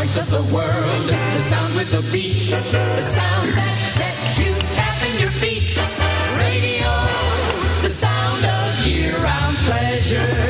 voice of the world, the sound with the beat, the sound that sets you tapping your feet. Radio, the sound of year-round pleasure.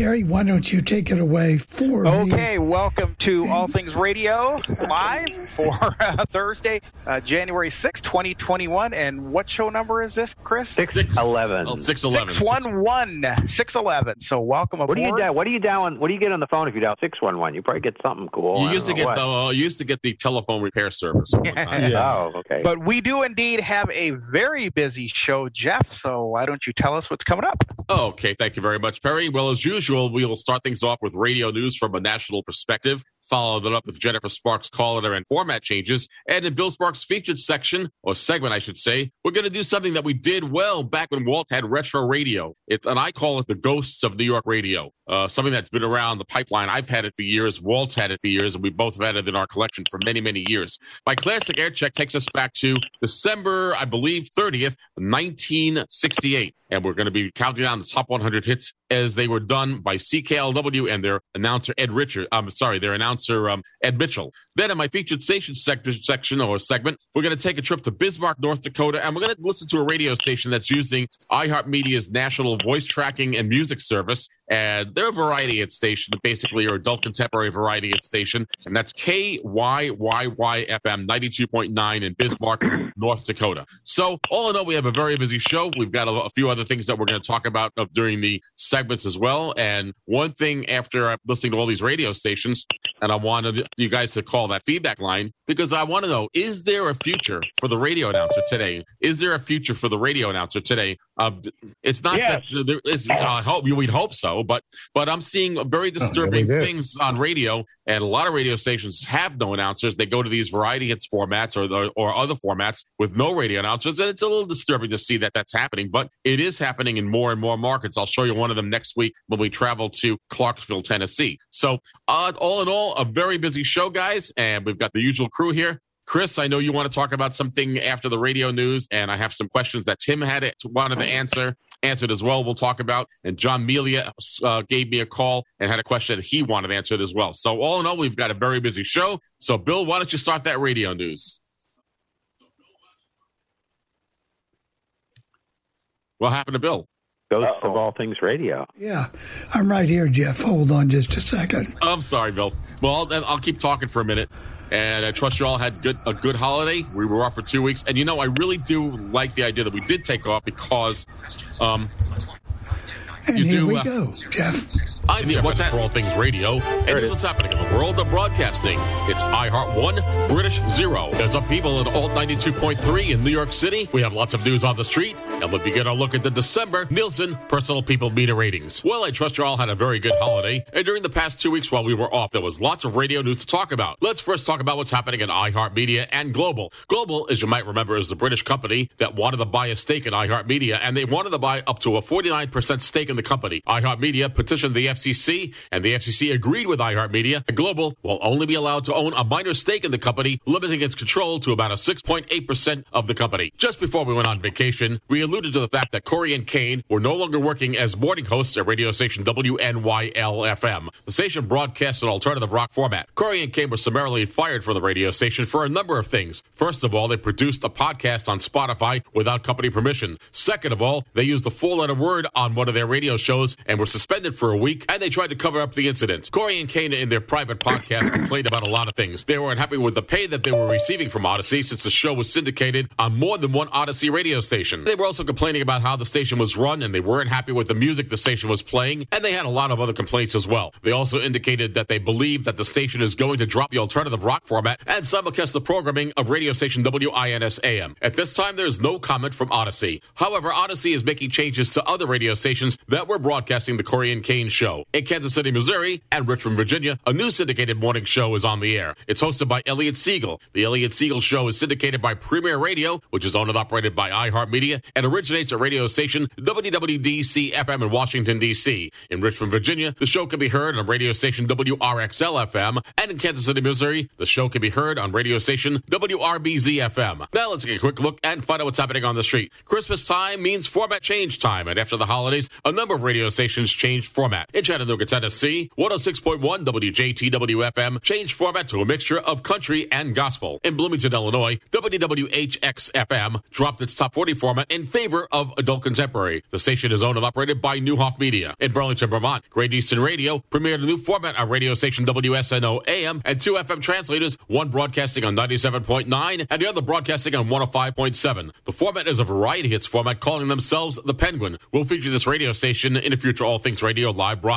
Perry, why don't you take it away for me? Okay, welcome to All Things Radio live for uh, Thursday, uh, January sixth, 2021. And what show number is this, Chris? Six, 11. Oh, 611. 611. 611. So welcome aboard. What do you dial? What do you dial? On, what do you get on the phone if you dial six one one? You probably get something cool. You used to get know the uh, you used to get the telephone repair service. all the Oh, okay. But we do indeed have a very busy show, Jeff. So why don't you tell us what's coming up? Okay, thank you very much, Perry. Well, as usual, we will start things off with radio news from a national perspective. Follow that up with Jennifer Sparks' calendar and format changes. And in Bill Sparks' featured section, or segment, I should say, we're going to do something that we did well back when Walt had retro radio. It's, and I call it the ghosts of New York radio. Uh, something that's been around the pipeline. I've had it for years. Walt's had it for years, and we both have had it in our collection for many, many years. My classic air check takes us back to December, I believe, 30th, 1968. And we're going to be counting down the top 100 hits as they were done by CKLW and their announcer, Ed Richard. I'm sorry, their announcer, um, Ed Mitchell. Then in my featured station sector, section or segment, we're going to take a trip to Bismarck, North Dakota, and we're going to listen to a radio station that's using iHeartMedia's national voice tracking and music service. And they're a variety hit station, basically, or adult contemporary variety hit station. And that's KYYYFM 92.9 in Bismarck, North Dakota. So, all in all, we have a very busy show. We've got a, a few other things that we're going to talk about uh, during the segments as well. And one thing after listening to all these radio stations, and I wanted you guys to call that feedback line because I want to know is there a future for the radio announcer today? Is there a future for the radio announcer today? Uh, it's not Yes. that there is, I hope we'd hope so, but but I'm seeing very disturbing things on radio, and a lot of radio stations have no announcers. They go to these variety hits formats or or other formats with no radio announcers, and it's a little disturbing to see that that's happening. But it is happening in more and more markets. I'll show you one of them next week when we travel to Clarksville, Tennessee. So, uh, all in all, a very busy show, guys, and we've got the usual crew here. Chris, I know you want to talk about something after the radio news, and I have some questions that Tim had it, wanted to answer, answered as well. We'll talk about, and John Melia uh, gave me a call and had a question that he wanted answered as well. So all in all, we've got a very busy show. So Bill, why don't you start that radio news? What happened to Bill? Ghosts of all things radio. Yeah, I'm right here, Jeff. Hold on just a second. I'm sorry, Bill. Well, I'll, I'll keep talking for a minute. And I trust you all had good a good holiday. We were off for two weeks, and you know I really do like the idea that we did take off because um, And You here do, we uh, go, Jeff. I'm Jeff what's for all things radio, and here's what's happening in the world of broadcasting. It's iHeart 1, British 0. There's up people at Alt 92.3 in New York City. We have lots of news on the street, and we begin our look at the December Nielsen Personal People Meter ratings. Well, I trust you all had a very good holiday, and during the past two weeks while we were off, there was lots of radio news to talk about. Let's first talk about what's happening in iHeartMedia and Global. Global, as you might remember, is the British company that wanted to buy a stake in iHeartMedia, and they wanted to buy up to a 49% stake in the company. iHeartMedia petitioned the FCC, and the FCC agreed with iHeartMedia. And Global will only be allowed to own a minor stake in the company, limiting its control to about a 6.8% of the company. Just before we went on vacation, we alluded to the fact that Corey and Kane were no longer working as morning hosts at radio station WNYL-FM. The station broadcasts an alternative rock format. Corey and Kane were summarily fired from the radio station for a number of things. First of all, they produced a podcast on Spotify without company permission. Second of all, they used the four-letter word on one of their radio shows and were suspended for a week and they tried to cover up the incident. Corey and Kane, in their private podcast, complained about a lot of things. They weren't happy with the pay that they were receiving from Audacy since the show was syndicated on more than one Audacy radio station. They were also complaining about how the station was run and they weren't happy with the music the station was playing, and they had a lot of other complaints as well. They also indicated that they believe that the station is going to drop the alternative rock format and simulcast the programming of radio station WINS AM. At this time, there is no comment from Audacy. However, Audacy is making changes to other radio stations that were broadcasting the Corey and Kane show. In Kansas City, Missouri, and Richmond, Virginia, a new syndicated morning show is on the air. It's hosted by Elliot Segal. The Elliot Segal show is syndicated by Premiere Radio, which is owned and operated by iHeartMedia, and originates at radio station WWDC FM in Washington, D.C. In Richmond, Virginia, the show can be heard on radio station WRXL FM, and in Kansas City, Missouri, the show can be heard on radio station WRBZ FM. Now let's take a quick look and find out what's happening on the street. Christmas time means format change time, and after the holidays, a number of radio stations changed format. In Chattanooga, Tennessee, 106.1 WJTW FM changed format to a mixture of country and gospel. In Bloomington, Illinois, WWHX FM dropped its top 40 format in favor of adult contemporary. The station is owned and operated by Neuhoff Media. In Burlington, Vermont, Great Eastern Radio premiered a new format on radio station WSNO AM and two FM translators, one broadcasting on 97.9 and the other broadcasting on 105.7. The format is a variety hits format calling themselves The Penguin. We'll feature this radio station in a future All Things Radio live broadcast.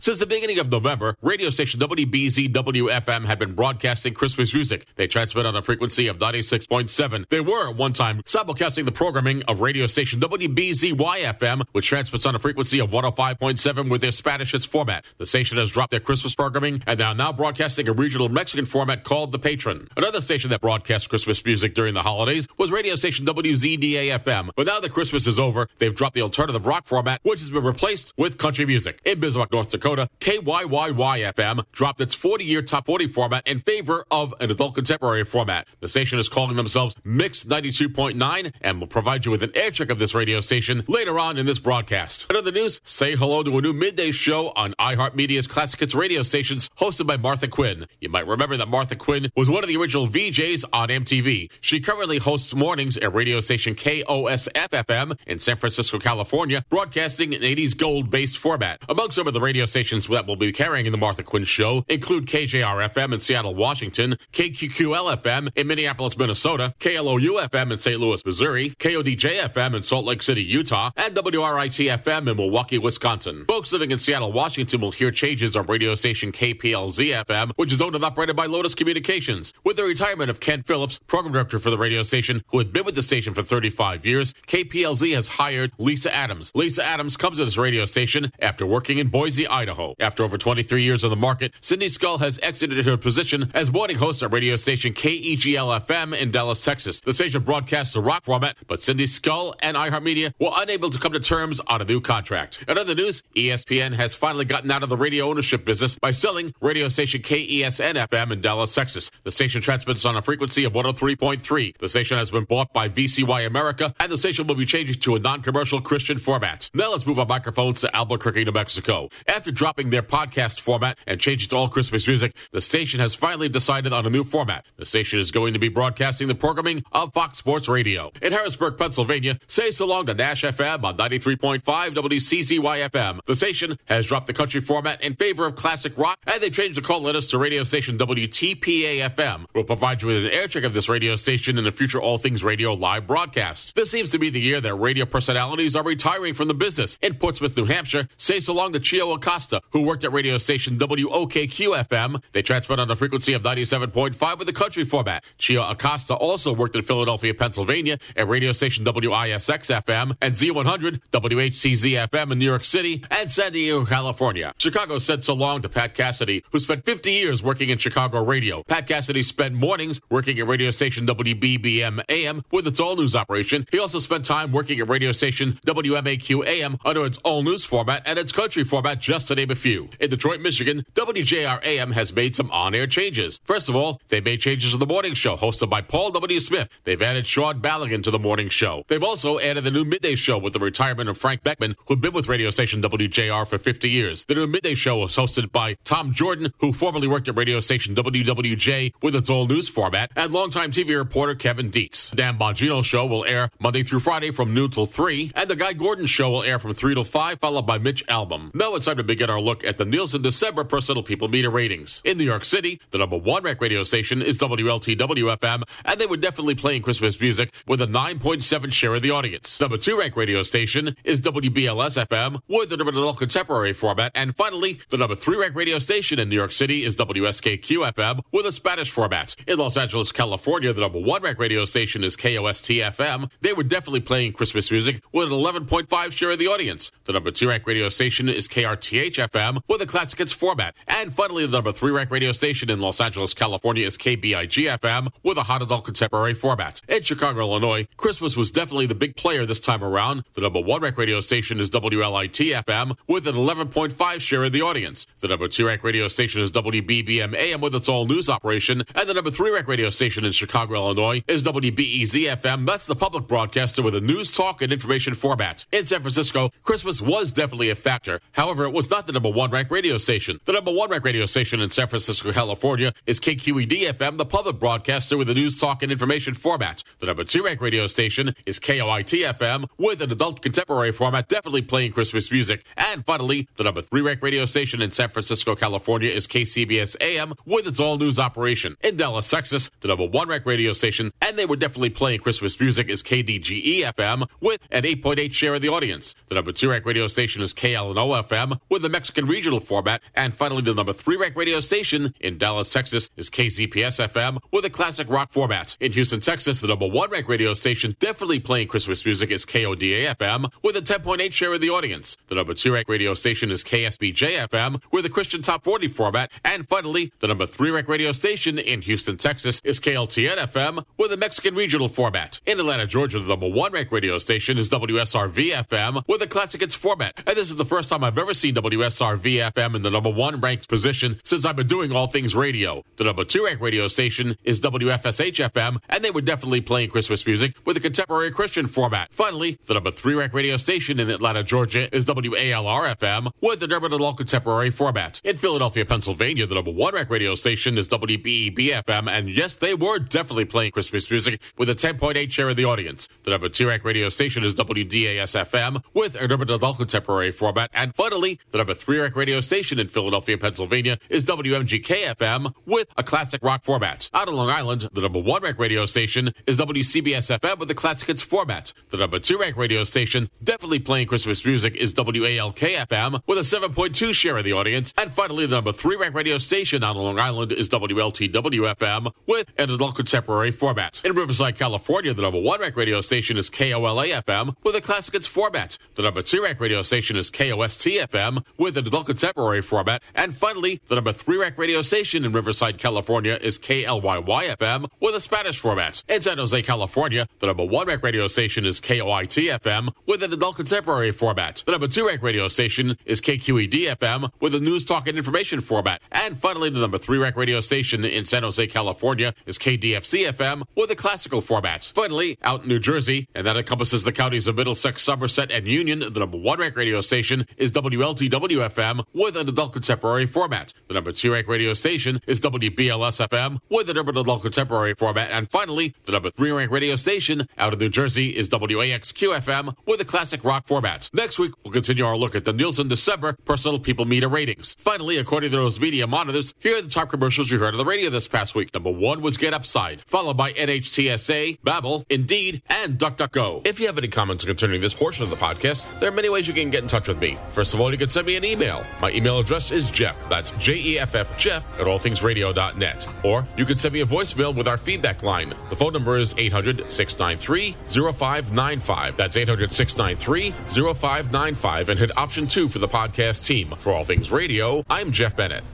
Since the beginning of November, radio station WBZ WFM had been broadcasting Christmas music. They transmit on a frequency of 96.7. They were at one time simulcasting the programming of radio station WBZY-FM, which transmits on a frequency of 105.7 with their Spanish hits format. The station has dropped their Christmas programming and they are now broadcasting a regional Mexican format called The Patron. Another station that broadcasts Christmas music during the holidays was radio station WZDA-FM. But now that Christmas is over, they've dropped the alternative rock format, which has been replaced with country music. In Bismarck, North Dakota, KYYY-FM dropped its 40-year top 40 format in favor of an adult contemporary format. The station is calling themselves Mix 92.9 and will provide you with an air check of this radio station later on in this broadcast. In other news, say hello to a new midday show on iHeartMedia's Classic Hits radio stations hosted by Martha Quinn. You might remember that Martha Quinn was one of the original VJs on MTV. She currently hosts mornings at radio station KOSF-FM in San Francisco, California, broadcasting an 80s gold-based format. Among some of the radio stations that will be carrying the Martha Quinn show include KJR-FM in Seattle, Washington, KQQL-FM in Minneapolis, Minnesota, KLOU-FM in St. Louis, Missouri, KODJ-FM in Salt Lake City, Utah, and WRIT-FM in Milwaukee, Wisconsin. Folks living in Seattle, Washington will hear changes on radio station KPLZ-FM, which is owned and operated by Lotus Communications. With the retirement of Ken Phillips, program director for the radio station, who had been with the station for 35 years, KPLZ has hired Lisa Adams. Lisa Adams comes to this radio station after working in Boise, Idaho. After over 23 years on the market, Cindy Scull has exited her position as morning host at radio station KEGL-FM in Dallas, Texas. The station broadcasts a rock format, but Cindy Scull and iHeartMedia were unable to come to terms on a new contract. In other news, ESPN has finally gotten out of the radio ownership business by selling radio station KESN-FM in Dallas, Texas. The station transmits on a frequency of 103.3. The station has been bought by VCY America, and the station will be changing to a non-commercial Christian format. Now let's move our microphones to Albuquerque, New Mexico. After dropping their podcast format and changing to all Christmas music, the station has finally decided on a new format. The station is going to be broadcasting the programming of Fox Sports Radio. In Harrisburg, Pennsylvania, say so long to Nash FM on 93.5 WCZY FM. The station has dropped the country format in favor of classic rock, and they changed the call letters to radio station WTPA FM. We'll provide you with an air check of this radio station in the future All Things Radio live broadcast. This seems to be the year that radio personalities are retiring from the business. In Portsmouth, New Hampshire, say so long to Chio Acosta, who worked at radio station WOKQ FM. They transmit on a frequency of 97.5 with the country format. Chio Acosta also worked in Philadelphia, Pennsylvania at radio station WISX FM and Z100, WHTZ FM in New York City and San Diego, California. Chicago said so long to Pat Cassidy, who spent 50 years working in Chicago radio. Pat Cassidy spent mornings working at radio station WBBM AM with its all news operation. He also spent time working at radio station WMAQ AM under its all news format and its country format, just to name a few. In Detroit, Michigan, WJR AM has made some on air changes. First of all, they made changes to the morning show hosted by Paul W. Smith. They've added Sean Ballaghan to the morning show. They've also added the new midday show with the retirement of Frank Beckman, who'd been with radio station WJR for 50 years. The new midday show was hosted by Tom Jordan, who formerly worked at radio station WWJ with its all news format, and longtime TV reporter Kevin Dietz. The Dan Bongino show will air Monday through Friday from noon till 3, and the Guy Gordon show will air from 3 till 5, followed by Mitch Albom. Now it's time to begin our look at the Nielsen December Personal People Meter ratings. In New York City, the number one rec radio station is WLTW FM, and they were definitely playing Christmas music with a 9.7 share of the audience. Number two rec radio station is WBLS FM with the one contemporary format, and finally, the number three rec radio station in New York City is WSKQ FM with a Spanish format. In Los Angeles, California, the number one rec radio station is KOST FM. They were definitely playing Christmas music with an 11.5 share of the audience. The number two rec radio station is KRTH FM with a classic hits format. And finally, the number three rec radio station in Los Angeles, California is KBIG FM with a hot adult contemporary format. In Chicago, Illinois, Christmas was definitely the big player this time around. The number one rec radio station is WLIT FM with an 11.5 share of the audience. The number two rec radio station is WBBM AM with its all news operation. And the number three rec radio station in Chicago, Illinois is WBEZ FM. That's the public broadcaster with a news talk and information format. In San Francisco, Christmas was definitely a factor. It was not the number one ranked radio station. The number one ranked radio station in San Francisco, California is KQED FM, the public broadcaster with a news talk and information format. The number two ranked radio station is KOIT FM with an adult contemporary format, definitely playing Christmas music. And finally, the number three ranked radio station in San Francisco, California is KCBS AM with its all news operation. In Dallas, Texas, the number one ranked radio station, and they were definitely playing Christmas music, is KDGE FM with an 8.8 share of the audience. The number two ranked radio station is KLNO FM with a Mexican regional format. And finally, the number three ranked radio station in Dallas, Texas is KZPS FM with a classic rock format. In Houston, Texas, the number one ranked radio station definitely playing Christmas music is KODA FM with a 10.8 share of the audience. The number two ranked radio station is KSBJ FM with a Christian Top 40 format. And finally, the number three ranked radio station in Houston, Texas is KLTN FM with a Mexican regional format. In Atlanta, Georgia, the number one ranked radio station is WSRV FM with a classic hits format. And this is the first time I've ever seen WSRV FM in the number one ranked position since I've been doing all things radio. The number two ranked radio station is WFSH FM, and they were definitely playing Christmas music with a contemporary Christian format. Finally, the number three ranked radio station in Atlanta, Georgia is WALR FM with the number all contemporary format. In Philadelphia, Pennsylvania, the number one ranked radio station is WBEB FM, and yes, they were definitely playing Christmas music with a 10.8 share of the audience. The number two ranked radio station is WDAS FM with a number adult contemporary format. And finally, the number three ranked radio station in Philadelphia, Pennsylvania is WMGK FM with a classic rock format. Out on Long Island, the number one ranked radio station is WCBS FM with a classic hits format. The number two ranked radio station, definitely playing Christmas music, is WALK FM with a 7.2 share of the audience. And finally, the number three ranked radio station out on Long Island is WLTW FM with an adult contemporary format. In Riverside, California, the number one ranked radio station is KOLA FM with a classic hits format. The number two ranked radio station is KOST FM with an adult contemporary format. And finally, the number three rack radio station in Riverside, California is KLYY FM with a Spanish format. In San Jose, California, the number one rack radio station is KOIT FM with an adult contemporary format. The number two rack radio station is KQED FM with a news talk and information format. And finally, the number three rack radio station in San Jose, California is KDFC FM with a classical format. Finally, out in New Jersey, and that encompasses the counties of Middlesex, Somerset, and Union, the number one rack radio station is WLTW FM with an adult contemporary format. The number two ranked radio station is WBLS FM with an urban adult contemporary format. And finally, the number three ranked radio station out of New Jersey is WAXQ FM with a classic rock format. Next week, we'll continue our look at the Nielsen December personal people meter ratings. Finally, according to those media monitors, here are the top commercials you heard on the radio this past week. Number one was Get Upside, followed by NHTSA, Babbel, Indeed, and DuckDuckGo. If you have any comments concerning this portion of the podcast, there are many ways you can get in touch with me. First of all, you can send me an email. My email address is Jeff. That's J E F F Jeff at allthingsradio.net. Or you can send me a voicemail with our feedback line. The phone number is 800 693 0595. That's 800 693 0595. And hit option two for the podcast team. For All Things Radio, I'm Jeff Bennett.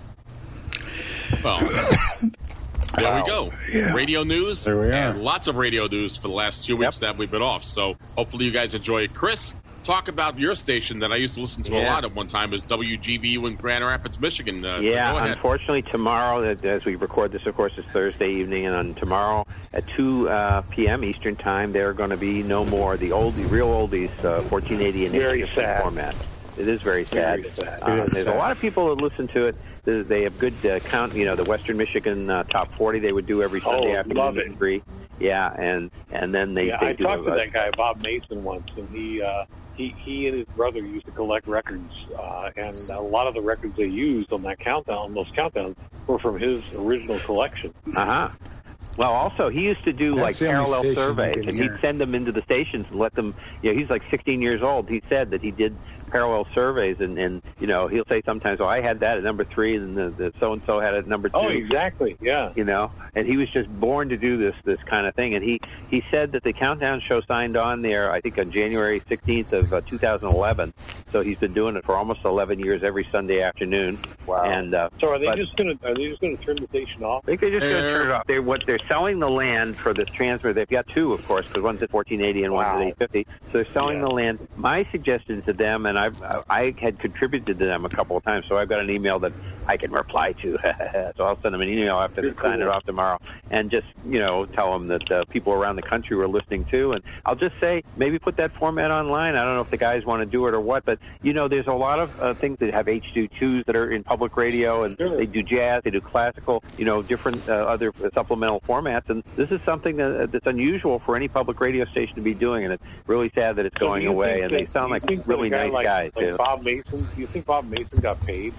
Well, there we go. Radio news. There we are. And lots of radio news for the last two weeks that we've been off. So hopefully you guys enjoy it. Chris, talk about your station that I used to listen to a lot at one time is WGVU in Grand Rapids, Michigan. Uh, so yeah, go ahead. unfortunately, tomorrow, as we record this, of course, it's Thursday evening, and on tomorrow at 2 uh, p.m. Eastern Time, there are going to be no more the old, the real oldies, uh, 1480 and Very 80 sad. format. It is very sad. Very sad. Uh, It is there's a lot of people that listen to it. They they have good uh, count. You know, the Western Michigan uh, top 40 they would do every Sunday Oh, afternoon. love it. Three. Yeah, and and then they, yeah, they I do talked to uh, that guy Bob Mason once, and he uh, he he and his brother used to collect records, uh, and a lot of the records they used on that countdown, those countdowns, were from his original collection. Uh huh. Well, also he used to do That's like parallel surveys, can and he'd send them into the stations and let them. You know, he's like 16 years old. He said that he did parallel surveys, and and you know he'll say sometimes, "Well, I had that at number three, and the, the so and so had it at number two. Oh, exactly. Yeah. You know, and he was just born to do this this kind of thing. And he he said that the countdown show signed on there, I think on January 16th of uh, 2011. So he's been doing it for almost 11 years every Sunday afternoon. Wow. And uh, So are they but- just going to are they just going to turn the station off? I think they're just going to turn it off. They what they're selling the land for this transfer. They've got two, of course, because one's at 1480 and Wow. one's at 850. So they're selling Yeah. the land. My suggestion to them, and I've I had contributed to them a couple of times, so I've got an email that I can reply to. so I'll send them an email after they sign it off tomorrow, and just you know tell them that uh, people around the country were listening too. And I'll just say maybe put that format online. I don't know if the guys want to do it or what, but you know there's a lot of uh, things that have HD2s that are in public radio, and Sure. they do jazz, they do classical, you know, different uh, other supplemental formats. And this is something that, that's unusual for any public radio station to be doing, and it's really sad that it's So going away. And they sound like think that a really nice like, guys like too. Bob Mason. Do you think Bob Mason got paid?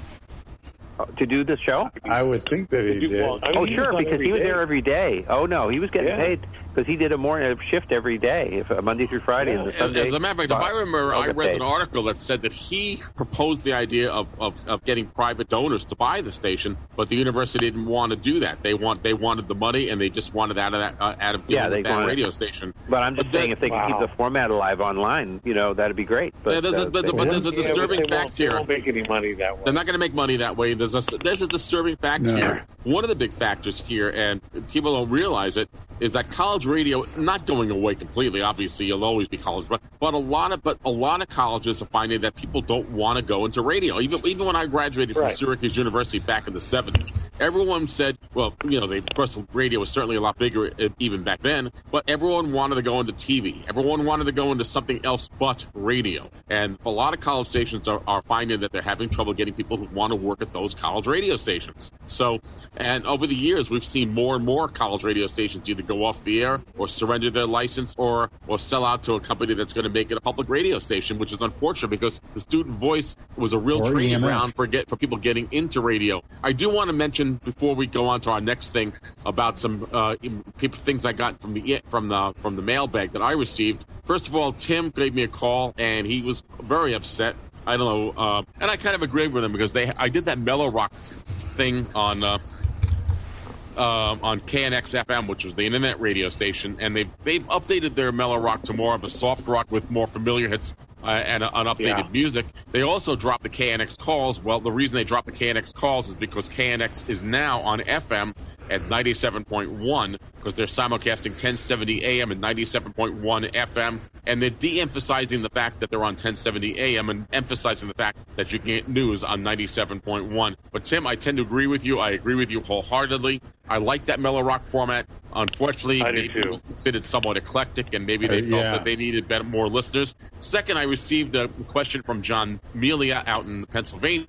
Uh, to do this show. I would think that he Do- did. well, I mean, Oh, he sure, because he was day. there every day. Oh no, he was getting Yeah. paid because he did a morning shift every day, if, uh, Monday through Friday, and the Yeah. As, Sunday. as a matter of fact, if I remember, I'll I get read an article that said that he proposed the idea of, of, of getting private donors to buy the station, but the university didn't want to do that. They want they wanted the money, and they just wanted out of that uh, out of dealing Yeah, with that wanted- radio station. But I'm just But saying, then- if they can keep the format alive online, you know, that'd be great. But Yeah, there's a- uh, there's a- but there's a disturbing yeah, but fact won't, They here. won't make any money that way. They're not going to make money that way. There's a there's a disturbing fact No. here. One of the big factors here, and people don't realize it, is that college radio not going away completely. Obviously, you'll always be college, but but a lot of but a lot of colleges are finding that people don't want to go into radio. Even even when I graduated from Syracuse University back in the '70s, everyone said, well, you know, the personal radio was certainly a lot bigger even back then, but everyone wanted to go into TV. Everyone wanted to go into something else but radio. And a lot of college stations are, are finding that they're having trouble getting people who want to work at those college radio stations. So, and over the years, we've seen more and more college radio stations either go off the air or surrender their license or or sell out to a company that's going to make it a public radio station, which is unfortunate because the student voice was a real Or training ground for get for people getting into radio. I do want to mention before we go on to our next thing about some uh, things I got from the from the from the mailbag that I received. First of all, Tim gave me a call and he was very upset. I don't know, uh, and I kind of agreed with him because they I did that mellow rock thing on. Uh, um, on KNX FM, which was the internet radio station, and they've they've updated their mellow rock to more of a soft rock with more familiar hits uh, and uh, updated Yeah. music. They also dropped the KNX calls. Well, the reason they dropped the KNX calls is because KNX is now on FM at 97.1 because they're simulcasting 1070 AM and 97.1 FM, and they're de-emphasizing the fact that they're on 1070 AM and emphasizing the fact that you can get news on 97.1. But Tim, I tend to agree with you. I agree with you wholeheartedly. I like that mellow rock format. Unfortunately, I do maybe it was considered somewhat eclectic, and maybe they Uh, felt yeah. that they needed better, more listeners. Second, I received a question from John Melia out in Pennsylvania.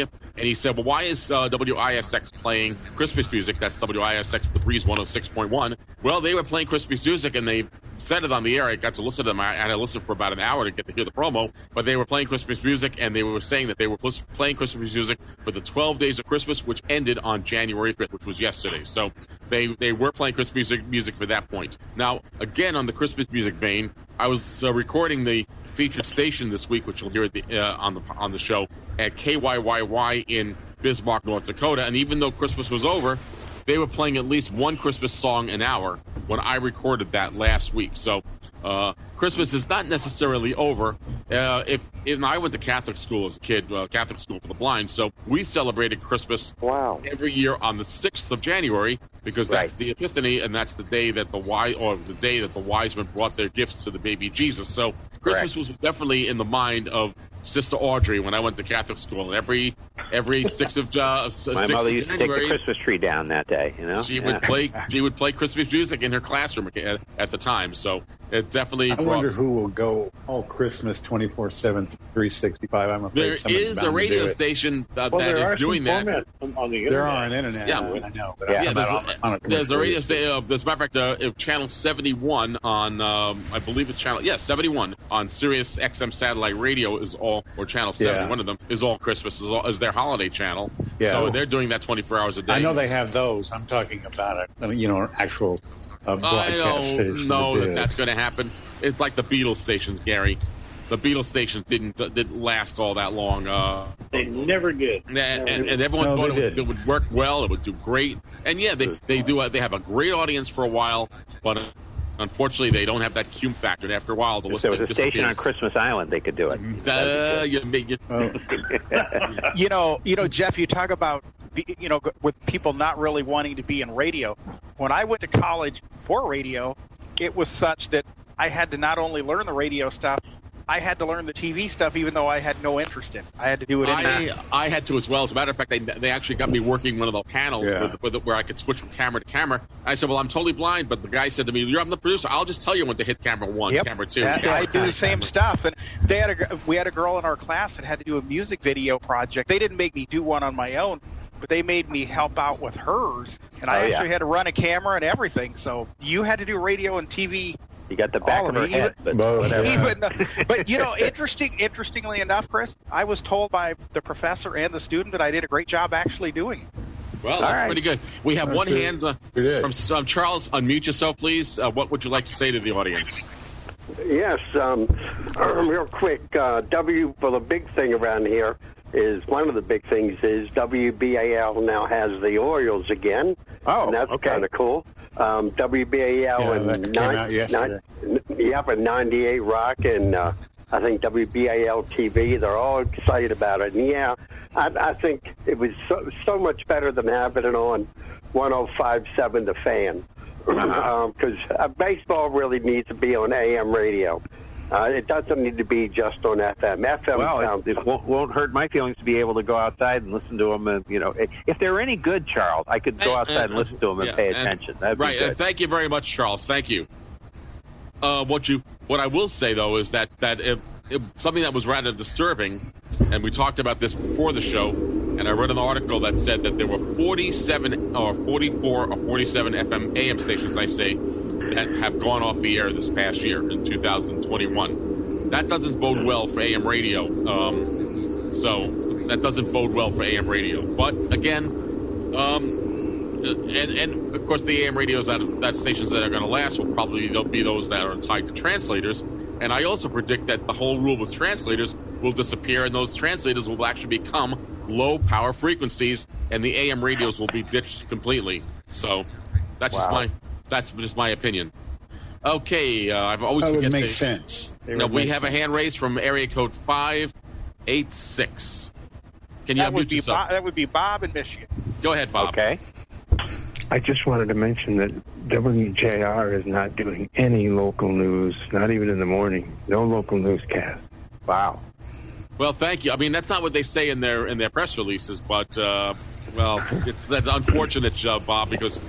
And he said, Well, why is uh, WISX playing Christmas music? That's WISX, the Breeze 106.1. Well, they were playing Christmas music and they said it on the air. I got to listen to them. I had to listen for about an hour to get to hear the promo. But they were playing Christmas music and they were saying that they were playing Christmas music for the 12 days of Christmas, which ended on January 5th, which was yesterday. So they, they were playing Christmas music, music for that point. Now, again, on the Christmas music vein, I was uh, recording the featured station this week, which you'll hear the, uh, on the on the show at KYYY in Bismarck, North Dakota. And even though Christmas was over, they were playing at least one Christmas song an hour when I recorded that last week. So uh, Christmas is not necessarily over. Uh, if I went to Catholic school as a kid, uh, Catholic school for the blind, so we celebrated Christmas Wow. every year on the sixth of January because that's Right. the Epiphany and that's the day that the wise or the day that the wise men brought their gifts to the baby Jesus. So Christmas was definitely in the mind of Sister Audrey when I went to Catholic school. And every every sixth of uh, My sixth mother of used to take the Christmas tree down that day. You know, she Yeah. would play she would play Christmas music in her classroom at, at the time. So it definitely I brought. wonder who will go all Christmas 24 7, 365. I'm afraid There somebody's is a radio station uh, Well, that there are is doing that. on, on the internet. There are on internet. Yeah. I know. But Yeah. Yeah, there's on, a, on a there's a radio station. Uh, as a matter of fact, uh, if channel 71 on, um, I believe it's channel, yeah, 71 on Sirius XM satellite radio is all, or channel Seven, Yeah. one of them is all Christmas, is, all, is their holiday channel. Yeah. So they're doing that 24 hours a day. I know they have those. I'm talking about a you know an actual uh, I don't know that it. that's going to happen. It's like the Beatles stations, Gary. The Beatles stations didn't didn't last all that long. Uh, They never did. and, and, and everyone No, thought it would, it would work well. It would do great. And yeah, they they do. uh, They have a great audience for a while, but uh, unfortunately, they don't have that cume factor. And after a while, the If there listening was a station on. Christmas Island, they could do it. Uh, you, you, Oh, You know, you know, Jeff. You talk about you know with people not really wanting to be in radio. When I went to college for radio, it was such that I had to not only learn the radio stuff, I had to learn the TV stuff, even though I had no interest in. it. I had to do it in I, that. I had to as well. As a matter of fact, they, they actually got me working one of the panels Yeah. with, with, where I could switch from camera to camera. I said, "Well, I'm totally blind," but the guy said to me, "You're I'm the producer. I'll just tell you when to hit camera one, Yep. camera two. Yeah, camera I do the same camera- stuff, and they had a we had a girl in our class that had to do a music video project. They didn't make me do one on my own, but they made me help out with hers, and I Oh, yeah. actually had to run a camera and everything. So you had to do radio and TV You got the back All of of her it, head, but even though- but you know, interesting. Interestingly enough, Chris, I was told by the professor and the student that I did a great job actually doing it. Well, All that's right. pretty good. We have That's one good. hand uh, from um, Charles. Unmute yourself, please. Uh, what would you like to say to the audience? Yes, um, real quick. Uh, W, for the big thing around here is one of the big things is WBAL now has the Orioles again. Oh, and that's okay. kind of cool. Um, WBAL Yeah, and that came out yesterday. nine, yep, and 98 Rock and uh, I think WBAL TV. They're all excited about it. And yeah, I, I think it was so, so much better than having it on 105.7 The Fan. Because uh, baseball really needs to be on AM radio. Uh, it doesn't need to be just on FM. FM Well, sounds it, it won't, won't hurt my feelings to be able to go outside and listen to them. And you know, if they're any good, Charles, I could go Uh, outside and listen to them and yeah, pay and- attention. That'd right. be And thank you very much, Charles. Thank you. Uh, what you what I will say though is that that if, if something that was rather disturbing, and we talked about this before the show, and I read an article that said that there were 47 or 44 or 47 FM AM stations, I say, that have gone off the air this past year in 2021. That doesn't bode well for AM radio. Um, so that doesn't bode well for AM radio. But again, um, and, and of course, the AM radios that that stations that are going to last will probably be those that are tied to translators. And I also predict that the whole rule with translators will disappear, and those translators will actually become low power frequencies, and the AM radios will be ditched completely. So that's just my that's just my opinion. Okay, uh, I've always That would forget make to- sense. It No, we make have a hand raised from area code five eight six. Can you That would unmute be yourself? Bob, that would be Bob in Michigan. Go ahead, Bob. Okay. I just wanted to mention that WJR is not doing any local news, not even in the morning. No local newscast. Wow. Well, thank you. I mean, that's not what they say in their in their press releases, but uh, well, it's that's unfortunate, uh, Bob, because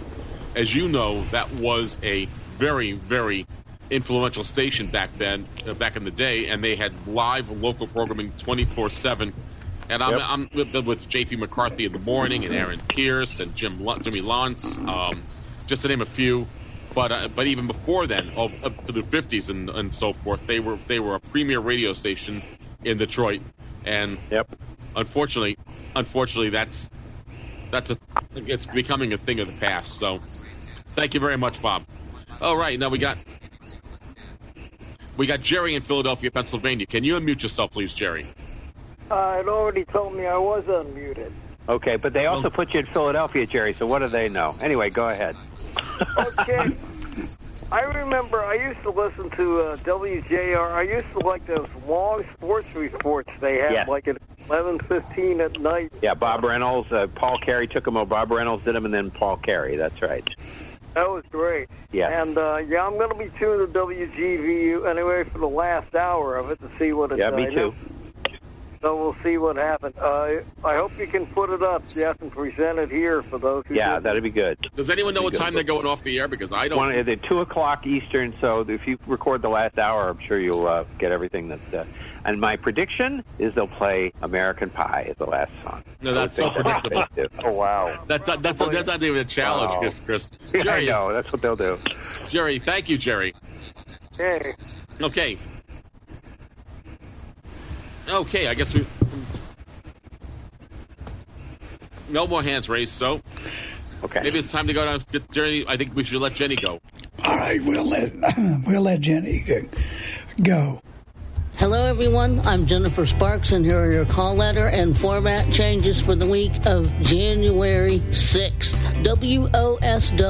as you know, that was a very very influential station back then, uh, back in the day, and they had live local programming twenty four seven. And I'm, Yep. I'm with, with J.P. McCarthy in the morning, and Aaron Pierce, and Jim Jimmy Launce, um, just to name a few. But uh, but even before then, of, up to the 50s and, and so forth, they were they were a premier radio station in Detroit, and Yep. unfortunately, unfortunately, that's that's a it's becoming a thing of the past. So, thank you very much, Bob. All right, now we got we got Jerry in Philadelphia, Pennsylvania. Can you unmute yourself, please, Jerry? Uh, it already told me I was unmuted. Okay, but they also put you in Philadelphia, Jerry. So what do they know? Anyway, go ahead. Okay. I remember I used to listen to uh, WJR. I used to like those long sports reports they had, Yeah. like at 11:15 at night. Yeah, Bob Reynolds, uh, Paul Carey took them. Over. Bob Reynolds did them, and then Paul Carey. That's right. That was great. Yeah. And uh, yeah, I'm going to be tuned to WGVU anyway for the last hour of it to see what it's. Yeah, me too. So we'll see what happens. Uh, I hope you can put it up, Jeff, and present it here for those who. Yeah, didn't. that'd be good. Does anyone know what time they're going off the air? Because I don't. One, at two o'clock Eastern. So if you record the last hour, I'm sure you'll uh, get everything that's. Uh, and my prediction is they'll play "American Pie" as the last song. No, that's so predictable. oh wow! That's not, that's, that's not even a challenge, Wow. Chris. Chris. Yeah, I Jerry, know. That's what they'll do. Jerry, thank you, Jerry. Hey, Okay. Okay, I guess we. No more hands raised, so Okay. maybe it's time to go down. Get Jerry, I think we should let Jenny go. All right, we'll let we'll let Jenny go. Hello, everyone. I'm Jennifer Sparks, and here are your call letter and format changes for the week of January 6th. WOSWAM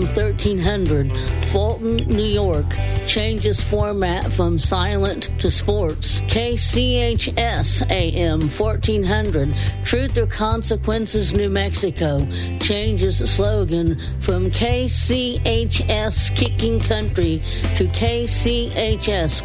1300, Fulton, New York, changes format from silent to sports. KCHS AM 1400, Truth or Consequences, New Mexico, changes slogan from KCHS Kicking Country to KCHS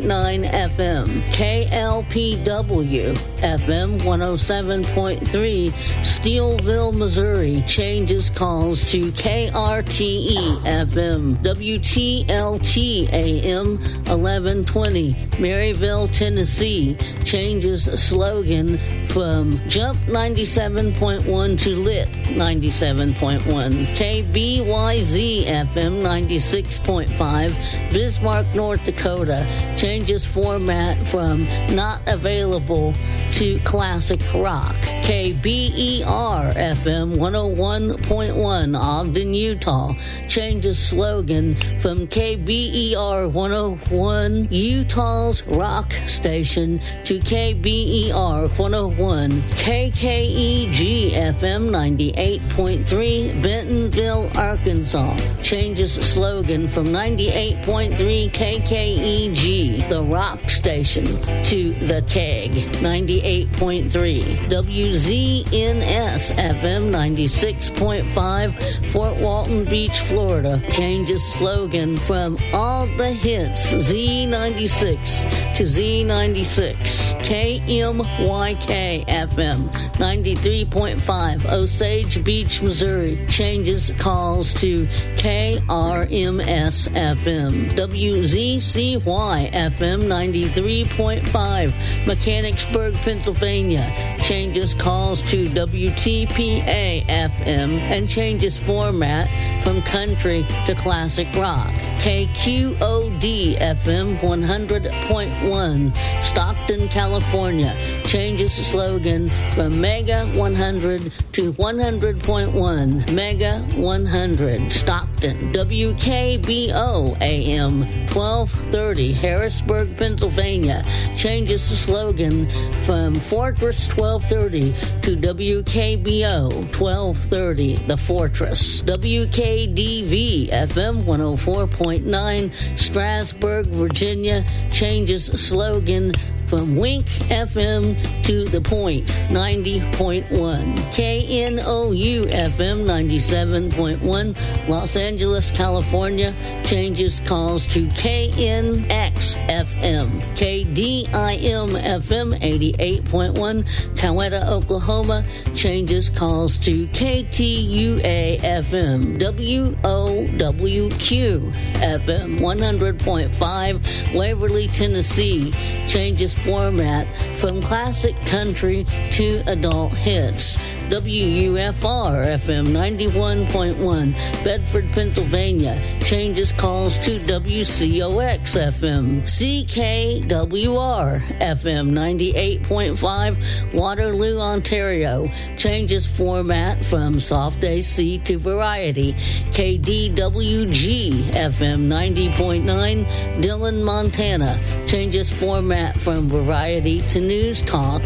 101.9 FM. KLPW FM 107.3 Steelville, Missouri changes calls to KRTE FM. WTLT AM 1120 Maryville, Tennessee changes slogan from Jump 97.1 to Lit 97.1. KBYZ FM 96.5 Bismarck, North Dakota changes format from not available to classic rock. KBER FM 101.1 Ogden, Utah changes slogan from KBER 101 Utah's rock station to KBER 101 KKEG FM 98.3 Bentonville, Arkansas changes slogan from 98.3 KKEG the rock station to the keg 98.3 WZNS FM 96.5 Fort Walton Beach, Florida. Changes slogan from all the hits Z96 to Z96 KMYK FM 93.5 Osage Beach, Missouri. Changes calls to KRMS FM WZCY FM 93.5 Mechanicsburg, Pennsylvania changes calls to WTPA FM and changes format from country to classic rock. KQOD FM 100.1 Stockton, California changes slogan from Mega 100 to 100.1 Mega 100 Stockton. WKBO AM 1230 Harrisburg, Pennsylvania changes the slogan from Fortress 1230 to WKBO 1230 The Fortress. WKDV FM 104.9 Strasburg, Virginia changes slogan from Wink FM to The Point 90.1. KNOU FM 97.1 Los Angeles, California changes calls to KNX FM. KDIM FM 88.1 Coweta, Oklahoma changes calls to KTUA FM. WOWQ FM 100.5 Waverly, Tennessee changes format from classic country to adult hits. WUFR FM 91.1 Bedford, Pennsylvania changes calls to WCOX FM. CKWR FM 98.5 Waterloo, Ontario changes format from soft AC to variety. KDWG FM 90.9 Dillon, Montana changes format from variety to news talk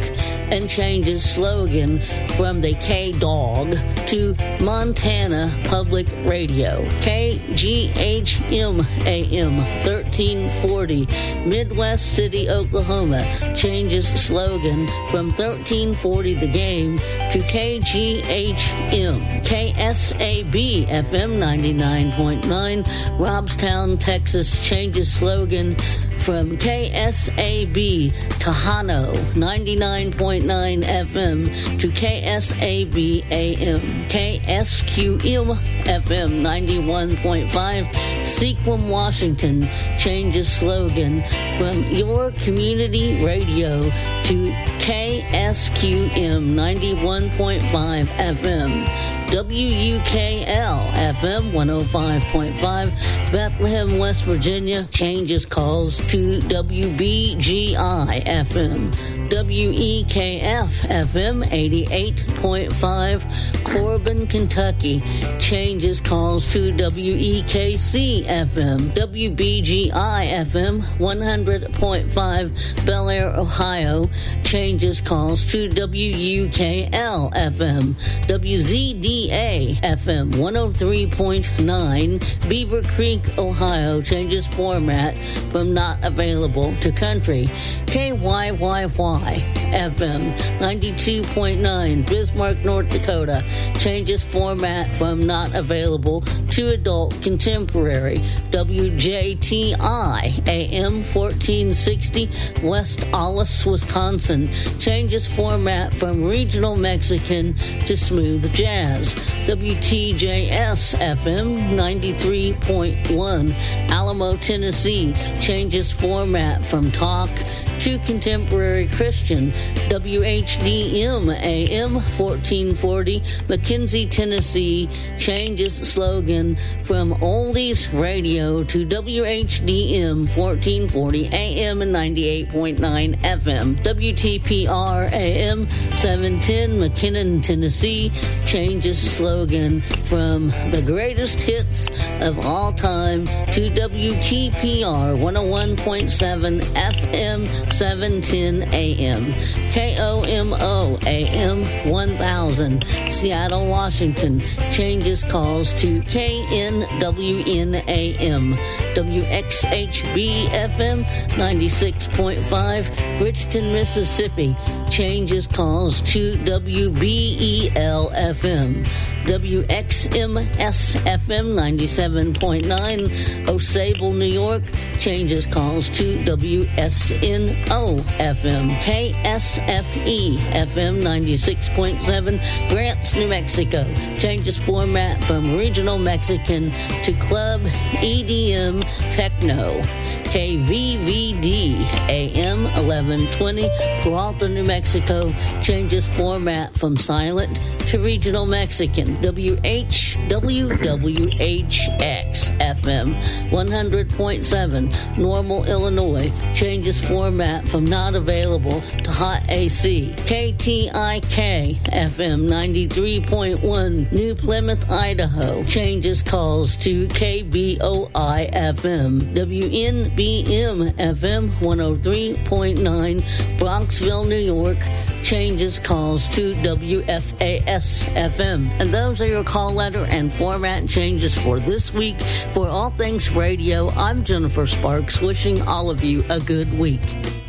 and changes slogan from the K Dog to Montana Public Radio. KGHM AM 1340 Midwest City, Oklahoma changes slogan from 1340 The Game to KGHM. KSAB FM 99.9 Robstown, Texas changes slogan from KSAB Tejano 99.9 FM to KSAB AM, KSQM FM 91.5, Sequim, Washington changes slogan from your community radio to KSQM 91.5 FM. WUKL FM 105.5, Bethlehem, West Virginia, changes calls to WBGI FM. WEKF FM 88.5, Corbin, Kentucky, changes calls to WEKC FM. WBGI FM 100.5, Bellaire, Ohio, changes calls to WUKL FM. WZDA FM 103.9, Beaver Creek, Ohio, changes format from not available to country. KYYY FM 92.9, Bismarck, North Dakota, changes format from not available to adult contemporary. WJTI AM 1460, West Allis, Wisconsin, changes format from regional Mexican to smooth jazz. WTJS FM 93.1, Alamo, Tennessee, changes format from talk to contemporary Christian. WHDM AM 1440, McKenzie, Tennessee, changes slogan from oldies radio to WHDM 1440 AM and 98.9 FM. WTPR AM 710, McKinnon, Tennessee, changes slogan from the greatest hits of all time to WTPR 101.7 FM 710 AM. KOMO AM 1000, Seattle, Washington, changes calls to KNWN AM. WXHB FM 96.5, Richton, Mississippi, changes calls to WBEL FM. WXMS FM 97.9, Osable, New York, changes calls to WSNO FM. KSFE FM 96.7, Grants, New Mexico, changes format from regional Mexican to club EDM techno. KVVD AM 1120, Peralta, New Mexico, changes format from silent to regional Mexican. WHWWHX FM 100.7, Normal, Illinois, changes format from not available to hot AC. KTIK FM 93.1, New Plymouth, Idaho, changes calls to KBOI FM. WNBM FM 103.9, Bronxville, New York, changes calls to WFAS FM. And those are your call letter and format changes for this week. For all things radio, I'm Jennifer Sparks, wishing all of you a good week.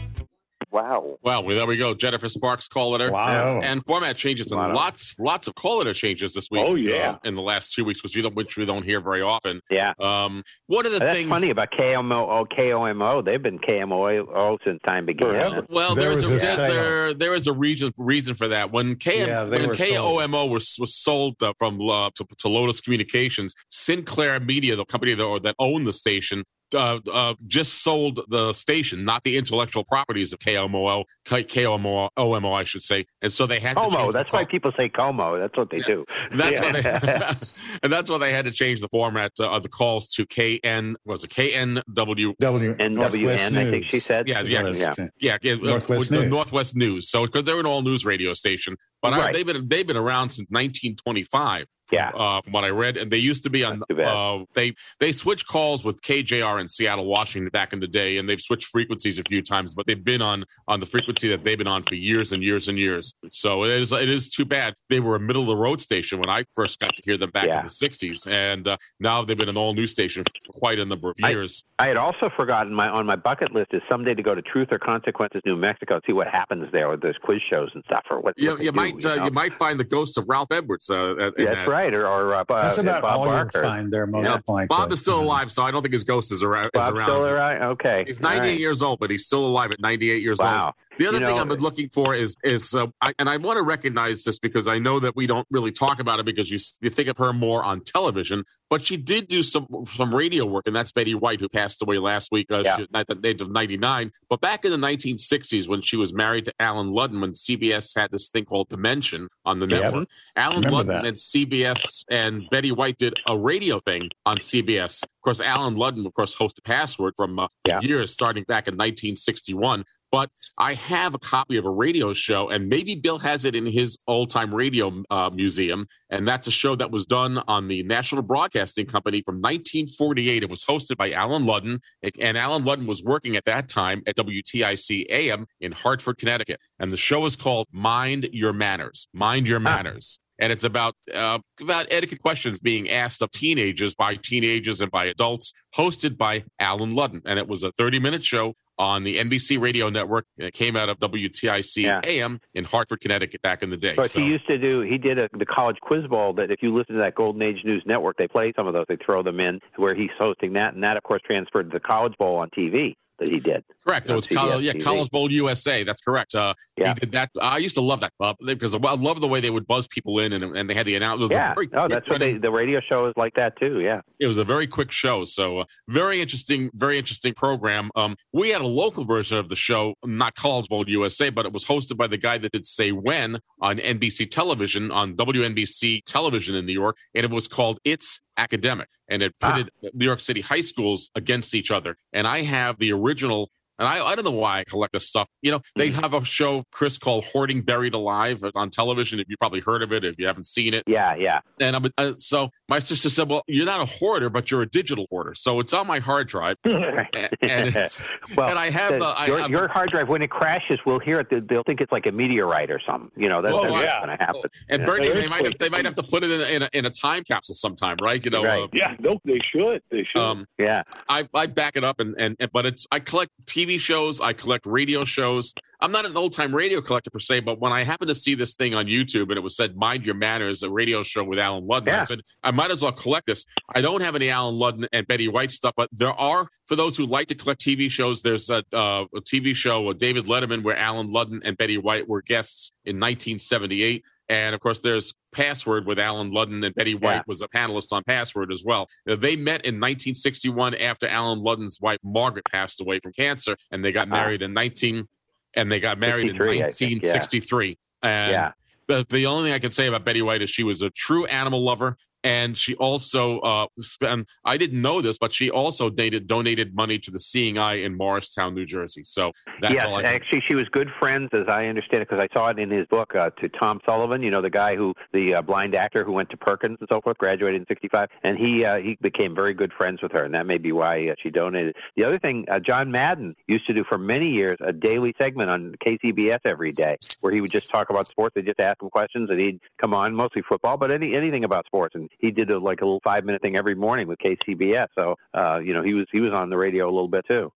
Wow. Well, there we go. Jennifer Sparks call letter. Wow. And format changes and Wow. lots, lots of call letter changes this week. Oh, yeah. uh, in the last two weeks, which we don't, which we don't hear very often. Yeah. Um, one of the That's things. funny about KMO, oh, KOMO. They've been KMO all since time began. Forever. Well, There there is was a, a there's there, there is a reason reason for that. When KM Yeah, when were KOMO was was sold uh, from uh, to, to Lotus Communications, Sinclair Media, the company that or that owned the station. Uh, uh, just sold the station, not the intellectual properties of KOMO, K- KOMO, OMO, I should say, and so they had to Como. change That's why people say Como. That's what they do. That's Yeah. why they, and that's why they had to change the format uh, of the calls to KN. Was it KNW? W NWN, I think she said. Yeah, yeah, yeah. Yeah, yeah, uh, Northwest with the News. Northwest News. So because they're an all news radio station, but I, they've been they've been around since 1925. Yeah. Uh, from what I read, and they used to be on. Uh, they they switched calls with KJR in Seattle, Washington, back in the day, and they've switched frequencies a few times, but they've been on on the frequency that they've been on for years and years and years. So it is it is too bad they were a middle of the road station when I first got to hear them back Yeah. in the '60s, and uh, now they've been an all news station for quite a number of years. I had also forgotten my on my bucket list is someday to go to Truth or Consequences, New Mexico, and see what happens there with those quiz shows and stuff, or what. Yeah, what they yeah. do might uh, know? you might find the ghost of Ralph Edwards. Uh, in That's that. right, or, or uh, That's uh, about Bob all you'll Barker. find there, most Yeah, likely. Bob is still alive, so I don't think his ghost is around. is Bob around. still around? Okay. He's 98 right. years old, but he's still alive at 98 years old. The other You thing I've been looking for is is uh, I, and I want to recognize this because I know that we don't really talk about it because you you think of her more on television, but she did do some some radio work, and that's Betty White, who passed away last week uh, Yeah. she- at the age of 99. But back in the 1960s, when she was married to Allen Ludden, when CBS had this thing called Dimension on the network, Allen Ludden that. and CBS and Betty White did a radio thing on CBS. Of course, Allen Ludden, of course, hosted Password from uh, Yeah. years starting back in 1961. But I have a copy of a radio show, and maybe Bill has it in his old time radio uh, museum. And that's a show that was done on the National Broadcasting Company from 1948. It was hosted by Allen Ludden, and Allen Ludden was working at that time at WTIC AM in Hartford, Connecticut. And the show is called Mind Your Manners. Mind Your Manners. And it's about uh, about etiquette questions being asked of teenagers by teenagers and by adults, hosted by Allen Ludden. And it was a 30 minute show on the NBC radio network. And it came out of WTIC Yeah. AM in Hartford, Connecticut back in the day. But So- he used to do. He did a, the college quiz bowl. That if you listen to that Golden Age News Network, they play some of those. They throw them in where he's hosting that, and that of course transferred to the College Bowl on TV that he did. Correct. It was college, yeah. College Bowl USA. That's correct. Uh, Yeah. He did that. I used to love that uh, because I love the way they would buzz people in, and, and they had the announcement. Yeah. Oh, that's what they. The radio show is like that too. Yeah. It was a very quick show, so uh, very interesting, very interesting program. Um, we had a local version of the show, not College Bowl USA, but it was hosted by the guy that did Say When on NBC television on WNBC television in New York, and it was called It's Academic, and it Ah. pitted New York City high schools against each other. And I have the original. And I, I don't know why I collect this stuff. You know, they Mm-hmm. have a show, Chris, called Hoarding Buried Alive on television. If you probably heard of it, if you haven't seen it. Yeah. Yeah. And I'm, uh, so my sister said, "Well, you're not a hoarder, but you're a digital hoarder. So it's on my hard drive, and, and, it's, well, and I have the- uh, your, I'm- your hard drive when it crashes, we'll hear it. They'll- They'll think it's like a meteorite or something. You know, that's, Well, that's yeah. going to happen. and Yeah. Bernie, Yeah, they might have they might have to put it in a, in a, in a time capsule sometime, right? You know, Right. uh, Yeah, no, they should. They should. um, Yeah. I, I back it up and, and, and but it's I collect TV shows, I collect radio shows. I'm not an old time radio collector per se, but when I happened to see this thing on YouTube and it was said "Mind Your Manners," a radio show with Allen Ludden, I said I might as well collect this. I don't have any Allen Ludden and Betty White stuff, but there are for those who like to collect TV shows. There's a, uh, a TV show with David Letterman where Allen Ludden and Betty White were guests in 1978. And of course, there's Password with Allen Ludden and Betty White Yeah. was a panelist on Password as well. They met in 1961 after Allen Ludden's wife Margaret passed away from cancer, and they got Ah. married in 19 and they got married in 63, I think, yeah. 1963. And Yeah. the, the only thing I can say about Betty White is she was a true animal lover. And she also, uh, spent, I didn't know this, but she also donated, donated money to the Seeing Eye in Morristown, New Jersey. So that's yes, actually, she was good friends, as I understand it, because I saw it in his book uh, to Tom Sullivan. You know, the guy who, the uh, blind actor who went to Perkins and so forth, graduated in '65, and he uh, he became very good friends with her, and that may be why uh, she donated. The other thing, uh, John Madden used to do for many years a daily segment on KCBS every day, where he would just talk about sports. They just ask him questions, and he'd come on mostly football, but any anything about sports. And he did a, like a little five minute thing every morning with KCBS. So uh, you know, he was he was on the radio a little bit too.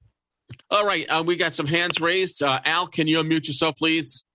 All right, uh, we got some hands raised. Uh, Al, can you unmute yourself, please?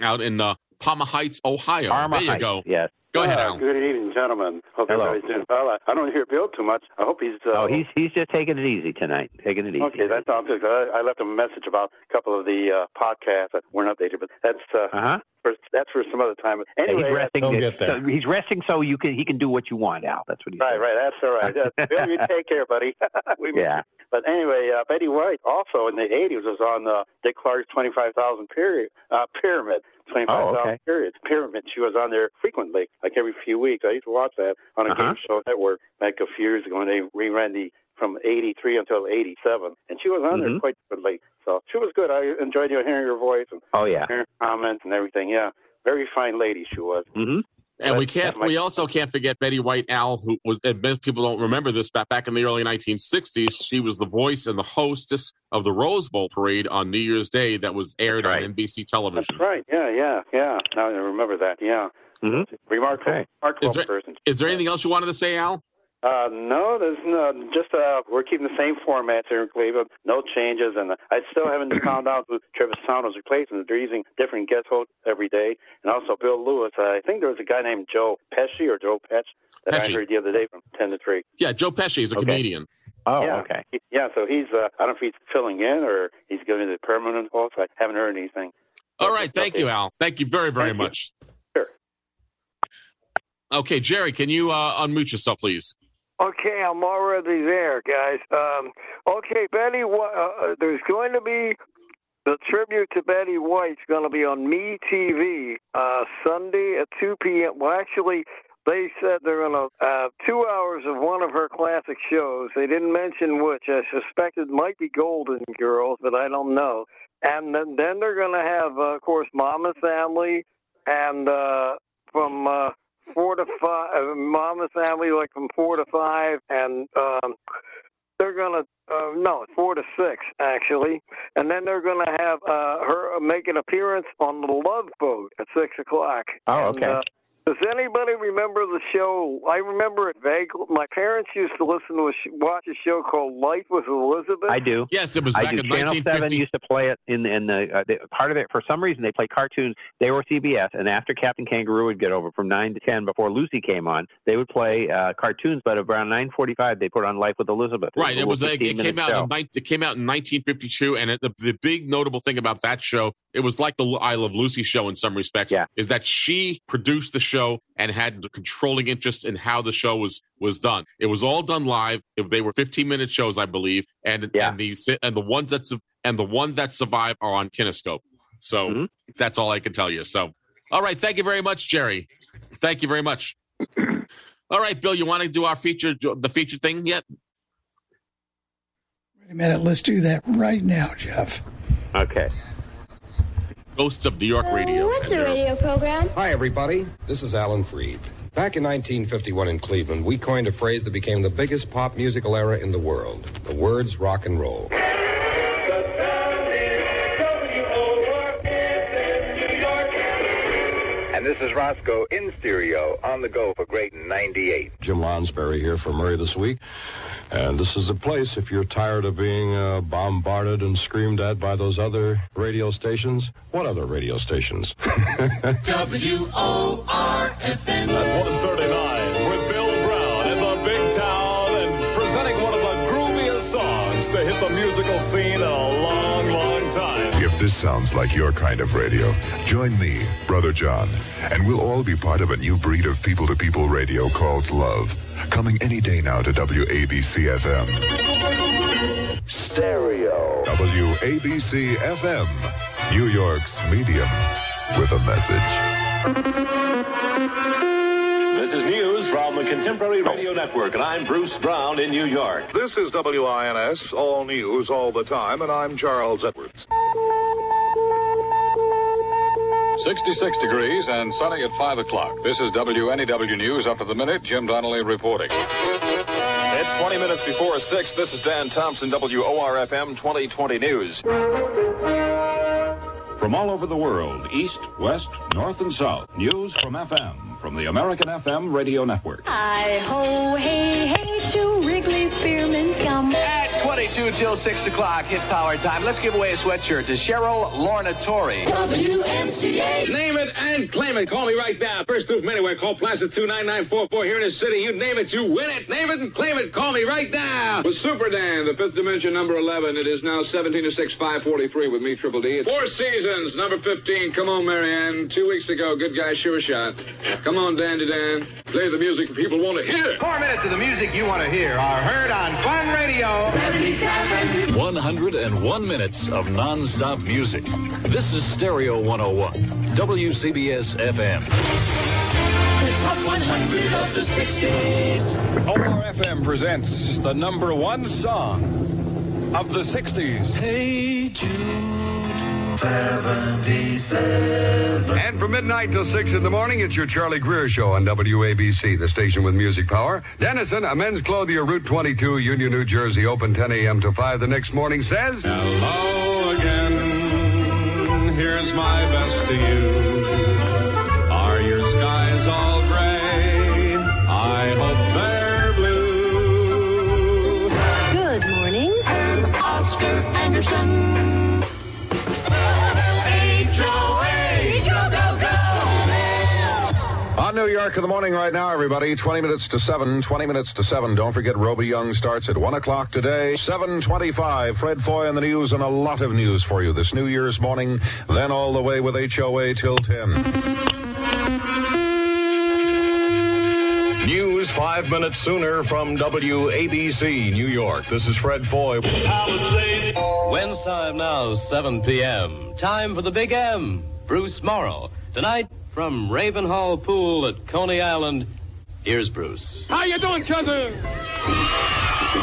Out in uh, Parma Heights, Ohio. There you Heights, go. Yes. Go ahead, Uh, Good evening, gentlemen. Hope Hello. everybody's doing well. I- I don't hear Bill too much. I hope he's. Uh, Oh, he's he's just taking it easy tonight. Taking it easy. Okay, that sounds good. I, I left him a message about a couple of the uh, podcasts that weren't updated, but that's uh, Uh huh. for, that's for some other time. Anyway, he's resting. He'll get there. so he's resting so you can he can do what you want, Al. That's what he's right, right. That's all right. Uh, Bill, you take care, buddy. we Yeah. you. But anyway, uh, Betty White also in the '80s was on uh, Dick Clark's 25,000 period uh, pyramid. 25,000 Oh, okay. period pyramid. She was on there frequently, like every few weeks. I used to watch that on a Uh-huh. game show network back a few years ago when they reran the from 83 until 87. And she was on there Mhm. quite frequently. So she was good. I enjoyed you hearing her voice and Oh yeah. hearing her comments and everything. Yeah. Very fine lady she was. Mm-hmm. And we can't. but- We also can't forget Betty White Al, who was. And most people don't remember this, but back in the early 1960s, she was the voice and the hostess of the Rose Bowl parade on New Year's Day that was aired Right. on NBC That's television. right. Yeah, yeah, yeah. Now I remember that. Yeah. Mhm. Remarkable, Okay. remarkable Is there- person. Is there anything else you wanted to say, Al? Uh, no, there's no, just uh, we're keeping the same format here in Cleveland. No changes, and uh, I still haven't found out who Travis Sound is replacing. They're using different guest hosts every day, and also Bill Lewis. I think there was a guy named Joe Pesci or Joe Petch that I heard the other day from ten to three. Yeah, Joe Pesci is a Okay. comedian. Oh, yeah. okay. Yeah, so he's uh, I don't know if he's filling in or he's giving the permanent host. I haven't heard anything. All right, thank you, Al. Thank you very, very Thank you. much. Sure. Okay, Jerry, can you uh, unmute yourself, please? Okay, I'm already there, guys. Um, okay, Betty. Uh, uh, there's going to be the tribute to Betty White's going to be on Me TV uh, Sunday at 2 p.m. Well, actually, they said they're going to uh, two hours of one of her classic shows. They didn't mention which. I suspect it might be Golden Girls, but I don't know. And then, then they're going to have, uh, of course, Mama's Family and uh, from. Uh, four to five. Uh, Mama's family, like from four to five, and um, they're gonna. Uh, no, four to six actually, and then they're gonna have uh, her make an appearance on the Love Boat at six o'clock. Oh, And, okay. uh, does anybody remember the show? I remember it vaguely. My parents used to listen to a sh- watch a show called Life with Elizabeth. I do. Yes, it was I back do. in Channel 1950. Seven used to play it in in the, uh, the part of it. For some reason, they play cartoons. They were CBS, and after Captain Kangaroo would get over from nine to ten before Lucy came on, they would play uh, cartoons. But around nine forty-five, they put on Life with Elizabeth. Right. a It was like it came out. show. In, it came out in 1952, and it, the, the big notable thing about that show, it was like the I Love Lucy show in some respects. Yeah. Is that she produced the show and had the controlling interest in how the show was was done. It was all done live. They were 15 minute shows, I believe, and Yeah. and the and the ones that and the ones that survive are on Kinescope. So Mhm. that's all I can tell you. So, all right. Thank you very much, Jerry. Thank you very much. All right, Bill, you want to do our feature, the feature thing yet? Wait a minute. Let's do that right now, Jeff. Okay. Ghosts of New York Radio. Uh, what's a radio program? Hi, everybody. This is Alan Freed. Back in 1951 in Cleveland, we coined a phrase that became the biggest pop musical era in the world. The words rock and roll. This is Roscoe in stereo on the go for Great 98. Jim Lonsberry here for Murray this week. And this is the place if you're tired of being uh, bombarded and screamed at by those other radio stations. What other radio stations? W-O-R-F-M. At 139 with Bill Brown in the big town and presenting one of the grooviest songs to hit the musical scene in a long, long time. If this sounds like your kind of radio, join me, Brother John, and we'll all be part of a new breed of people to people radio called Love. Coming any day now to WABC FM. Stereo. WABC FM, New York's medium with a message. This is news from the Contemporary Radio Network, and I'm Bruce Brown in New York. This is WINS, all news all the time, and I'm Charles Edwards. 66 degrees and sunny at 5 o'clock. This is WNEW News up to the minute. Jim Donnelly reporting. It's 20 minutes before 6. This is Dan Thompson, WORFM 2020 News. From all over the world, east, west, north, and south, news from FM, from the American FM Radio Network. Hi ho, hey, hey, to Wrigley Spearmint Gum. At 22 till 6 o'clock, hit power time. Let's give away a sweatshirt to Cheryl Lorna Torrey. WMCA. Name it and claim it. Call me right now. First two from anywhere. Call Plaza 29944 here in the city. You name it, you win it. Name it and claim it. Call me right now. With Super Dan, the fifth dimension, number 11, it is now 17 to 6, 543 with me, Triple D. Four seasons, number 15. Come on, Marianne. Two weeks ago, good guy, sure shot. Come on, Dandy Dan. Play the music people want to hear. Four minutes of the music you want to hear are heard on Fun Radio. 101 minutes of non-stop music. This is Stereo 101, WCBS FM. The top 100 of the 60s. ORFM presents the number one song of the 60s. Hey Jude. And from midnight till 6 in the morning, it's your Charlie Greer Show on WABC, the station with music power. Dennison, a men's clothier, Route 22, Union, New Jersey, open 10 a.m. to 5 the next morning, says... Hello again, here's my best to you. Are your skies all gray? I hope they're blue. Good morning. I'm Oscar Anderson. On New York in the morning right now, everybody. 20 minutes to 7, 20 minutes to 7. Don't forget Roby Yonge starts at 1 o'clock today. 725. Fred Foy in the news and a lot of news for you this New Year's morning. Then all the way with HOA till 10. News five minutes sooner from WABC, New York. This is Fred Foy. When's time now? 7 p.m. Time for the Big M. Bruce Morrow. Tonight from Ravenhall Pool at Coney Island. Here's Bruce. How you doing, cousin?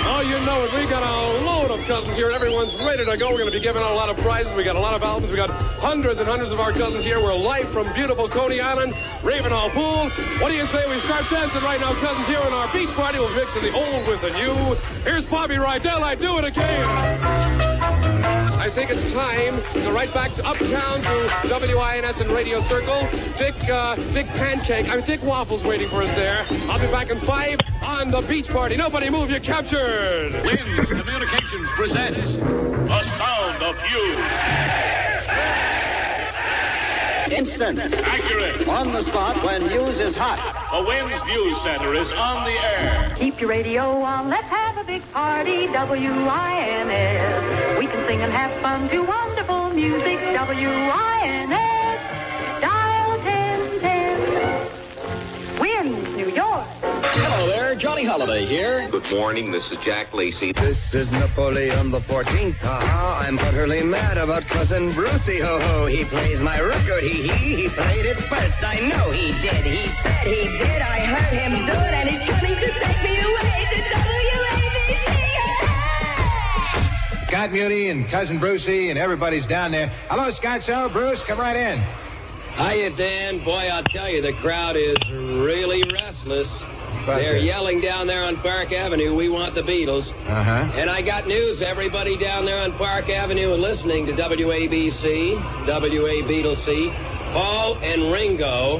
Oh, you know it. We got a load of cousins here, everyone's ready to go. We're going to be giving out a lot of prizes. We got a lot of albums. We got hundreds and hundreds of our cousins here. We're live from beautiful Coney Island, Ravenhall Pool. What do you say we start dancing right now, cousins? Here in our beach party, we're mixing the old with the new. Here's Bobby Rydell. I do it again. I think it's time to right back to uptown to WINS and Radio Circle. Dick, uh, Dick Pancake, I mean Dick Waffles waiting for us there. I'll be back in five on the beach party. Nobody move, you're captured. Wins Communications presents The Sound of You. Instant. Accurate. On the spot when news is hot. The WINS News Center is on the air. Keep your radio on. Let's have a big party. WINS. We can sing and have fun to wonderful music. WINS. Dial 1010. Wins, New York. Hello Johnny Holiday here. Good morning, this is Jack Lacy. This is Napoleon the 14th. Ha I'm utterly mad about cousin Brucey. Ho ho, he plays my record. He he he played it first. I know he did. He said he did. I heard him do it, and he's coming to take me away to WABC. Scott Muni and cousin Brucey and everybody's down there. Hello, Scott. So, Bruce, come right in. Hiya, Dan. Boy, I'll tell you, the crowd is really restless. About They're that? yelling down there on Park Avenue, we want the Beatles. Uh huh. And I got news, everybody down there on Park Avenue and listening to WABC, WABC, Paul and Ringo.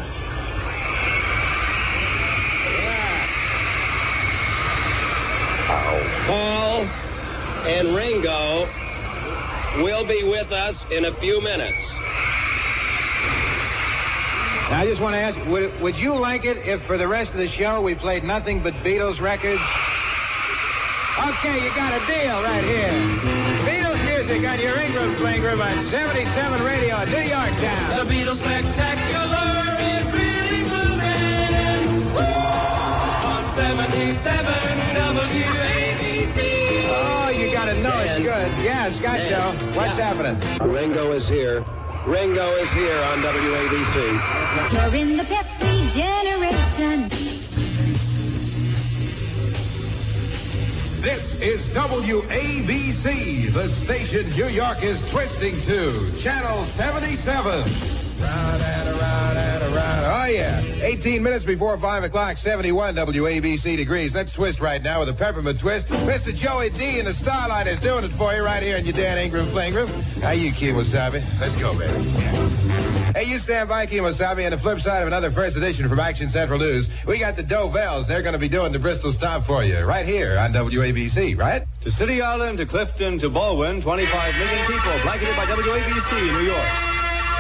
Yeah. Paul and Ringo will be with us in a few minutes. Now, I just want to ask, would, would you like it if for the rest of the show we played nothing but Beatles records? Okay, you got a deal right here. Beatles music on your Ingram Fling Room on 77 Radio, New York Town. The Beatles Spectacular is really moving. On 77 WABC. Oh, you got to know it's good. Yeah, Scott Show. What's happening? Ringo is here. Ringo is here on WABC. You're in the Pepsi generation. This is WABC, the station New York is twisting to. Channel 77. Oh, yeah. 18 minutes before 5 o'clock, 71 WABC degrees. Let's twist right now with a peppermint twist. Mr. Joey Dee and the Starlight is doing it for you right here in your Dan Ingram Fling Room. How you, Key Wasabi? Let's go, baby. Hey, you stand by, Key Wasabi. On the flip side of another first edition from Action Central News, we got the Dovells. They're going to be doing the Bristol Stomp for you right here on WABC, right? To City Island, to Clifton, to Baldwin, 25 million people blanketed by WABC New York.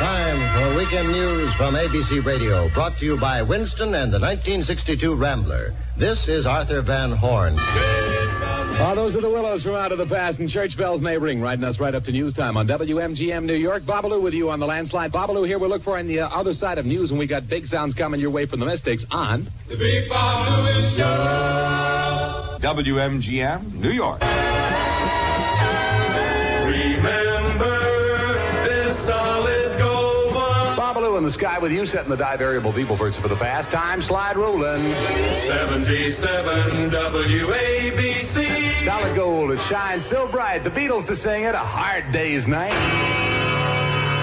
Time for weekend news from ABC Radio, brought to you by Winston and the 1962 Rambler. This is Arthur Van Horn. Oh, those are the willows from out of the past, and church bells may ring, riding us right up to news time on WMGM New York. Babalu with you on the landslide. Babalu here. We look for on the uh, other side of news, and we got big sounds coming your way from the Mystics on. The Big Bob Lewis Show. WMGM, New York. Remember this solid gold one. In the sky with you, setting the die variable people for for the past time. Slide rolling. 77 WABC. Solid gold, it shines so bright. The Beatles to sing it, a hard day's night.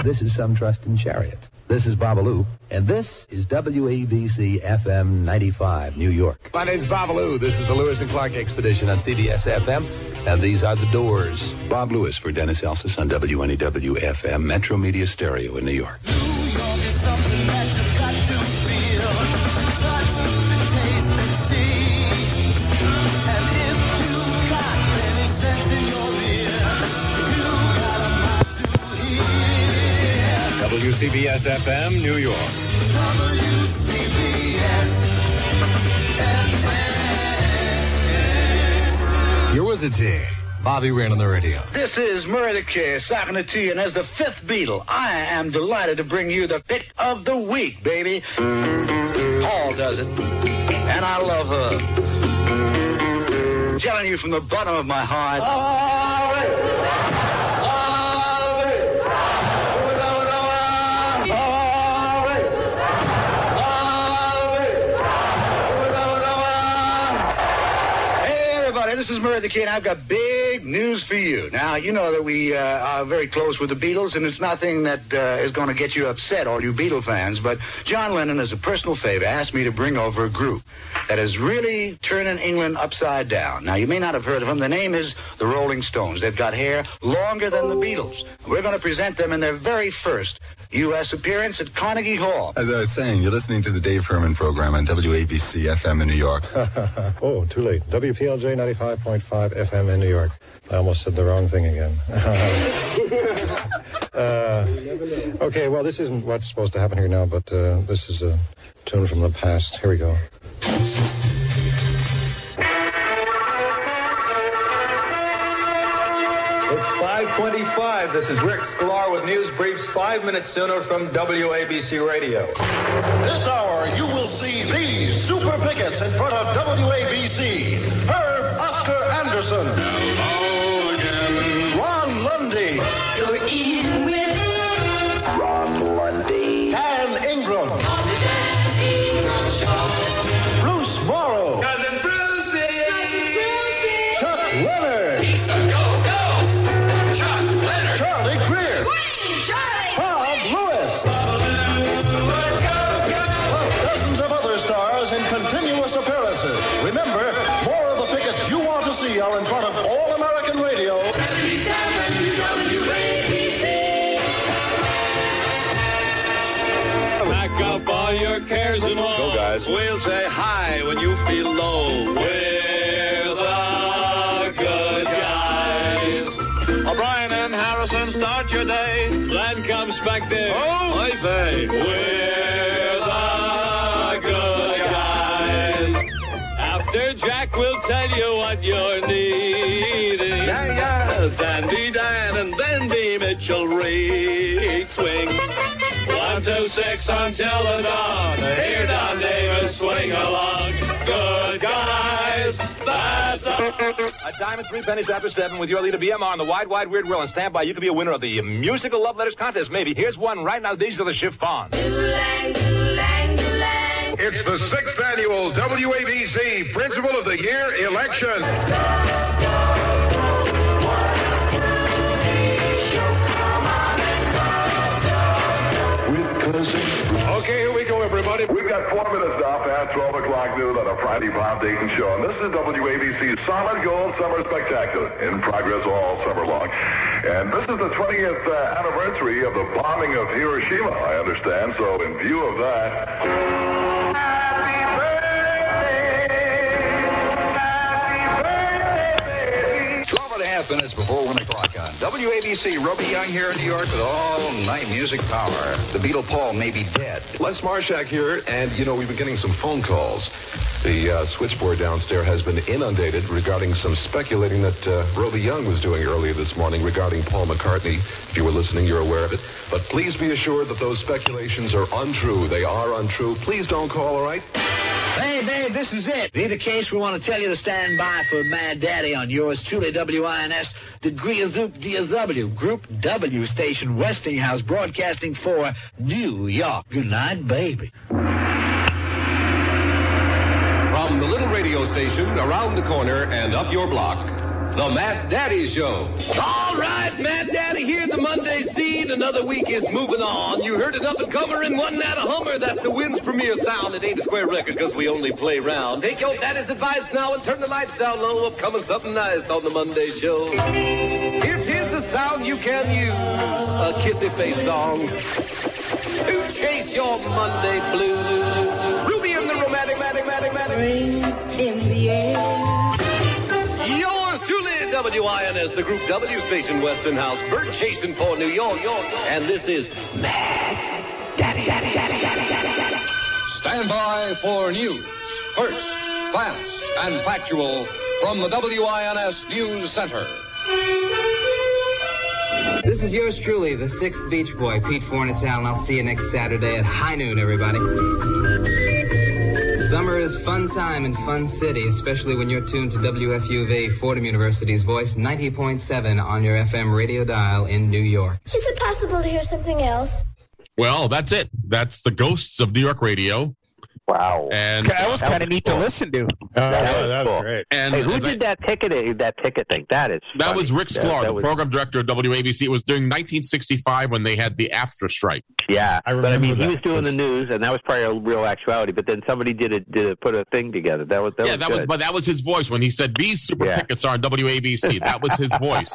This is Some Trust in Chariots. This is Babalu, and this is WABC FM 95, New York. My name's Babalu. This is the Lewis and Clark Expedition on CBS FM, And these are the doors. Bob Lewis for Dennis Elsas on WNEW FM, Metromedia Stereo in New York. WCBS FM, New York. Your wizard's here. Bobby Rand on the radio. This is Murray the Kid, talking to you, and as the fifth Beatle, I am delighted to bring you the pick of the week, baby. Paul does it, and I love her. Telling you from the bottom of my heart. Hey, this is Murray the Kid. I've got big news for you. Now, you know that we uh, are very close with the Beatles, and it's nothing that uh, is going to get you upset, all you Beatle fans. But John Lennon, as a personal favor, asked me to bring over a group that is really turning England upside down. Now, you may not have heard of them. The name is the Rolling Stones. They've got hair longer than the Beatles. We're going to present them in their very first U.S. appearance at Carnegie Hall. As I was saying, you're listening to the Dave Herman program on WABC FM in New York. oh, too late. WPLJ 95.5 FM in New York. I almost said the wrong thing again. uh, okay, well, this isn't what's supposed to happen here now, but uh, this is a tune from the past. Here we go. 525. This is Rick Sklar with news briefs five minutes sooner from WABC Radio. This hour, you will see these super pickets in front of WABC. Herb Oscar Anderson. Guys. We'll say hi when you feel low. We're the good guys. O'Brien and Harrison start your day. Then comes Spector. Oh, my bay. We're the good guys. After Jack will tell you what you're needing. Yeah, yeah. Dandy Dan and then B. Mitchell Reed swing. One, two, six until the dawn. Hear Don Davis swing along. Good guys, that's A diamond, three pennies after seven with your leader BMR on the wide, wide, weird world. And stand by, you could be a winner of the musical love letters contest. Maybe. Here's one right now. These are the chiffons. It's the sixth annual WABC Principal of the Year election. Okay, here we go, everybody. We've got four minutes now past 12 o'clock noon on a Friday Bob Dayton show. And this is WABC's Solid Gold Summer Spectacular in progress all summer long. And this is the 20th uh, anniversary of the bombing of Hiroshima, I understand. So in view of that, half minutes before one o'clock on WABC. Roby Yonge here in New York with all night music power. The Beatle Paul may be dead. Les Marshak here, and you know, we've been getting some phone calls. The uh, switchboard downstairs has been inundated regarding some speculating that uh, Roby Yonge was doing earlier this morning regarding Paul McCartney. If you were listening, you're aware of it. But please be assured that those speculations are untrue. They are untrue. Please don't call, all right? Hey, babe, this is it. In either case, we want to tell you to stand by for Mad Daddy on yours truly, WINS, Degree of Zoop DSW, Group W Station, Westinghouse, broadcasting for New York. Good night, baby. From the little radio station around the corner and up your block, The Mad Daddy Show. All right, Mad Daddy here, the Monday scene. Another week is moving on. You heard it up and comer in one night a hummer. That's the wind's premier sound. It ain't a square record because we only play round. Take your daddy's advice now and turn the lights down low. Upcoming something nice on the Monday show. Here it is the sound you can use. A kissy face song. To chase your Monday blues. Ruby and the romantic, matic, matic, matic. in the air. WINS, the Group W station, Westinghouse. Bird Jason for New York, York, York. And this is Mad Daddy, Daddy, Daddy, Daddy, Daddy, Daddy. Stand by for news. First, fast and factual from the WINS News Center. This is yours truly, the sixth Beach Boy, Pete Fornatale. I'll see you next Saturday at high noon, everybody. Summer is fun time in Fun City, especially when you're tuned to WFUV, Fordham University's voice, 90.7 on your FM radio dial in New York. Is it possible to hear something else? Well, that's it. That's the Ghosts of New York Radio. Wow. And that was kind of neat to listen to. that was great. And hey, who as I- did that ticket? That ticket thing. That is. That funny. was Rick That- Sklar, that the was- program director of WABC. It was during 1965 when they had the after strike. Yeah, I remember. but I mean, remember he was doing the news, and that was probably a real actuality. But then somebody did it, did it, put a thing together. That was that yeah, was that good. was, but that was his voice when he said these super Yeah. tickets are on WABC. That was his voice.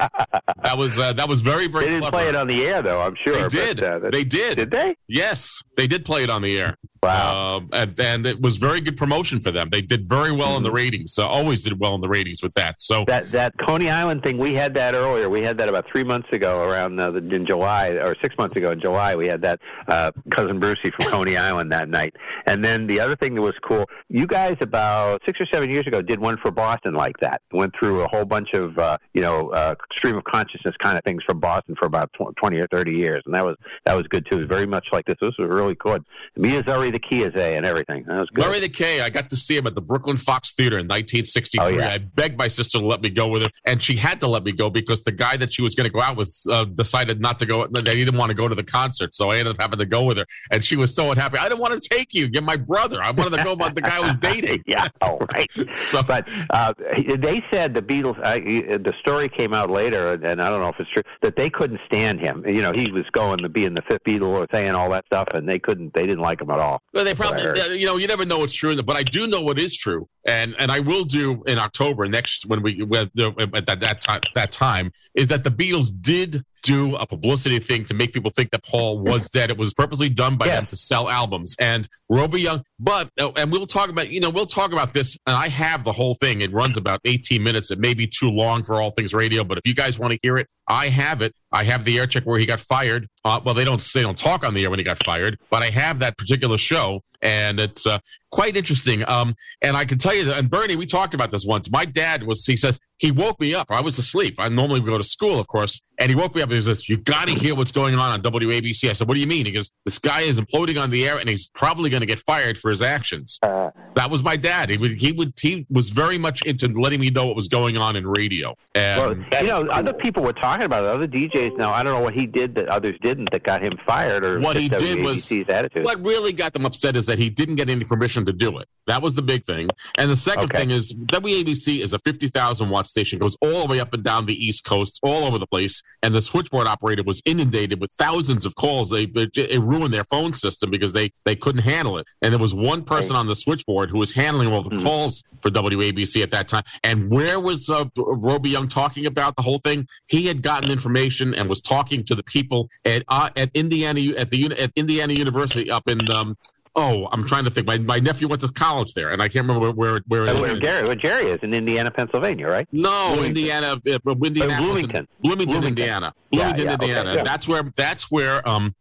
That was uh, that was very very. They didn't clever. play it on the air, though. I'm sure. They but, did. uh, they did. Did they? Yes, they did play it on the air. Wow. Um, and, and it was very good promotion for them. They did very well in the ratings. So always did well in the ratings with that. So Mm-hmm. That that Coney Island thing, we had that earlier. We had that about three months ago, around uh, in July, or six months ago in July. We had that uh, cousin Brucey from Coney Island that night. And then the other thing that was cool, you guys about six or seven years ago did one for Boston like that. Went through a whole bunch of uh, you know uh, stream of consciousness kind of things from Boston for about tw- twenty or thirty years, and that was that was good too. It was very much like this. This was really good. Miyazari the Kiyaze and everything. That was good. Larry the K, I got to see him at the Brooklyn Fox Theater in 1963. Oh, yeah. I begged my sister to let me go with her, and she had to let me go because the guy that she was going to go out with uh, decided not to go. They didn't want to go to the concert, so I ended up having to go with her. And she was so unhappy. I didn't want to take you. You're my brother. I wanted to go about the guy I was dating. yeah, all right. So, but uh, they said the Beatles. I, the story came out later, and I don't know if it's true that they couldn't stand him. You know, he was going to be in the fifth Beatle or saying all that stuff, and they couldn't. They didn't like him at all. Well, they That's what I probably, you know, you never know what's true, but I do know what is true, and and I will do in October next when we when, at that that time that time is that the Beatles did do a publicity thing to make people think that Paul was dead. It was purposely done by them to sell albums. And Roby Yonge, but uh, and we'll talk about you know we'll talk about this. And I have the whole thing. It runs about 18 minutes. It may be too long for all things radio, but if you guys want to hear it, I have it. I have the air check where he got fired. Uh, well, they don't they don't talk on the air when he got fired, but I have that particular show, and it's uh, quite interesting. Um, and I can tell you that. And Bernie, we talked about this once. My dad was. He says he woke me up. I was asleep. I normally go to school, of course, and he woke me up. And he says, "You got to hear what's going on on WABC." I said, "What do you mean?" He goes, "This guy is imploding on the air, and he's probably going to get fired for his actions." that was my dad. He would. He would. He was very much into letting me know what was going on in radio. And Well, you know, other people were talking about it. Other DJs now. I don't know what he did that others didn't that got him fired, or what he did was WABC's attitude. what really got them upset is that he didn't get any permission to do it. That was the big thing. And the second Okay. thing is WABC is a 50,000 watt station, goes all the way up and down the East Coast, all over the place. And the switchboard operator was inundated with thousands of calls. They it, ruined their phone system because they they couldn't handle it. And there was one person on the switchboard who was handling all the Mm-hmm. calls for WABC at that time. And where was uh, Roby Yonge talking about the whole thing? He had gotten information and was talking to the people at uh, at Indiana at the at Indiana University up in um, oh I'm trying to think. My, my nephew went to college there, and I can't remember where where, where it Uh, where Jerry, where Jerry is in Indiana, Pennsylvania, right? No, Bloomington. Indiana, uh, Indiana, Bloomington. Bloomington, Bloomington. Indiana, Bloomington, yeah, okay, Indiana. yeah. That's where that's where um,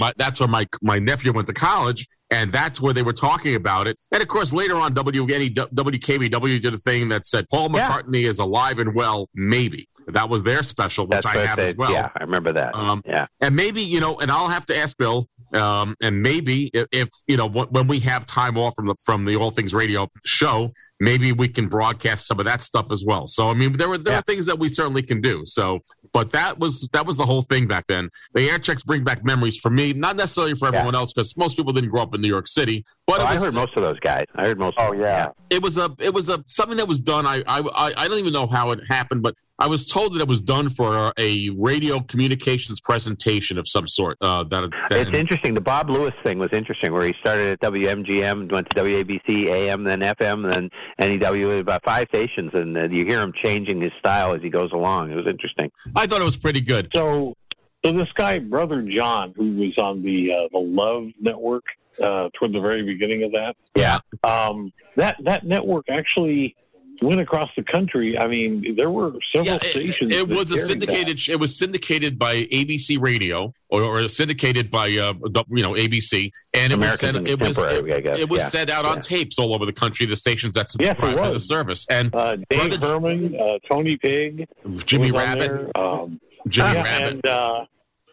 my that's where my my nephew went to college, and that's where they were talking about it. And of course, later on, WNE, WKBW did a thing that said Paul McCartney is alive and well. Maybe that was their special, which That's I have I as well. Yeah, I remember that. Um, yeah. and maybe you know, and I'll have to ask Bill. Um, and maybe if, if you know when we have time off from the from the All Things Radio show, maybe we can broadcast some of that stuff as well. So I mean, there were there are things that we certainly can do. So, but that was that was the whole thing back then. The air checks bring back memories for me, not necessarily for everyone else, because most people didn't grow up in New York City. But Oh, it I heard most of those guys. I heard most. Oh yeah. it was a it was a something that was done. I I- I don't even know how it happened, but I was told that it was done for a radio communications presentation of some sort. Uh, that, that It's interesting. The Bob Lewis thing was interesting, where he started at WMGM, went to WABC, AM, then FM, then NEW, about five stations, and uh, you hear him changing his style as he goes along. It was interesting. I thought it was pretty good. So, so this guy, Brother John, who was on the uh, the Love Network uh, toward the very beginning of that, yeah, um, that that network actually went across the country. I mean, there were several Yeah, stations. it that was a syndicated. It was syndicated by ABC Radio, or, or syndicated by uh, the- you know ABC, and it American was sent. It was it, it was Yeah. sent out on tapes all over the country. The stations that Yes, it to the service, and Uh, Dave Brother- Herman, uh, Tony Pigg, Jimmy Rabbitt, um, Jimmy yeah, Rabbitt. and, uh,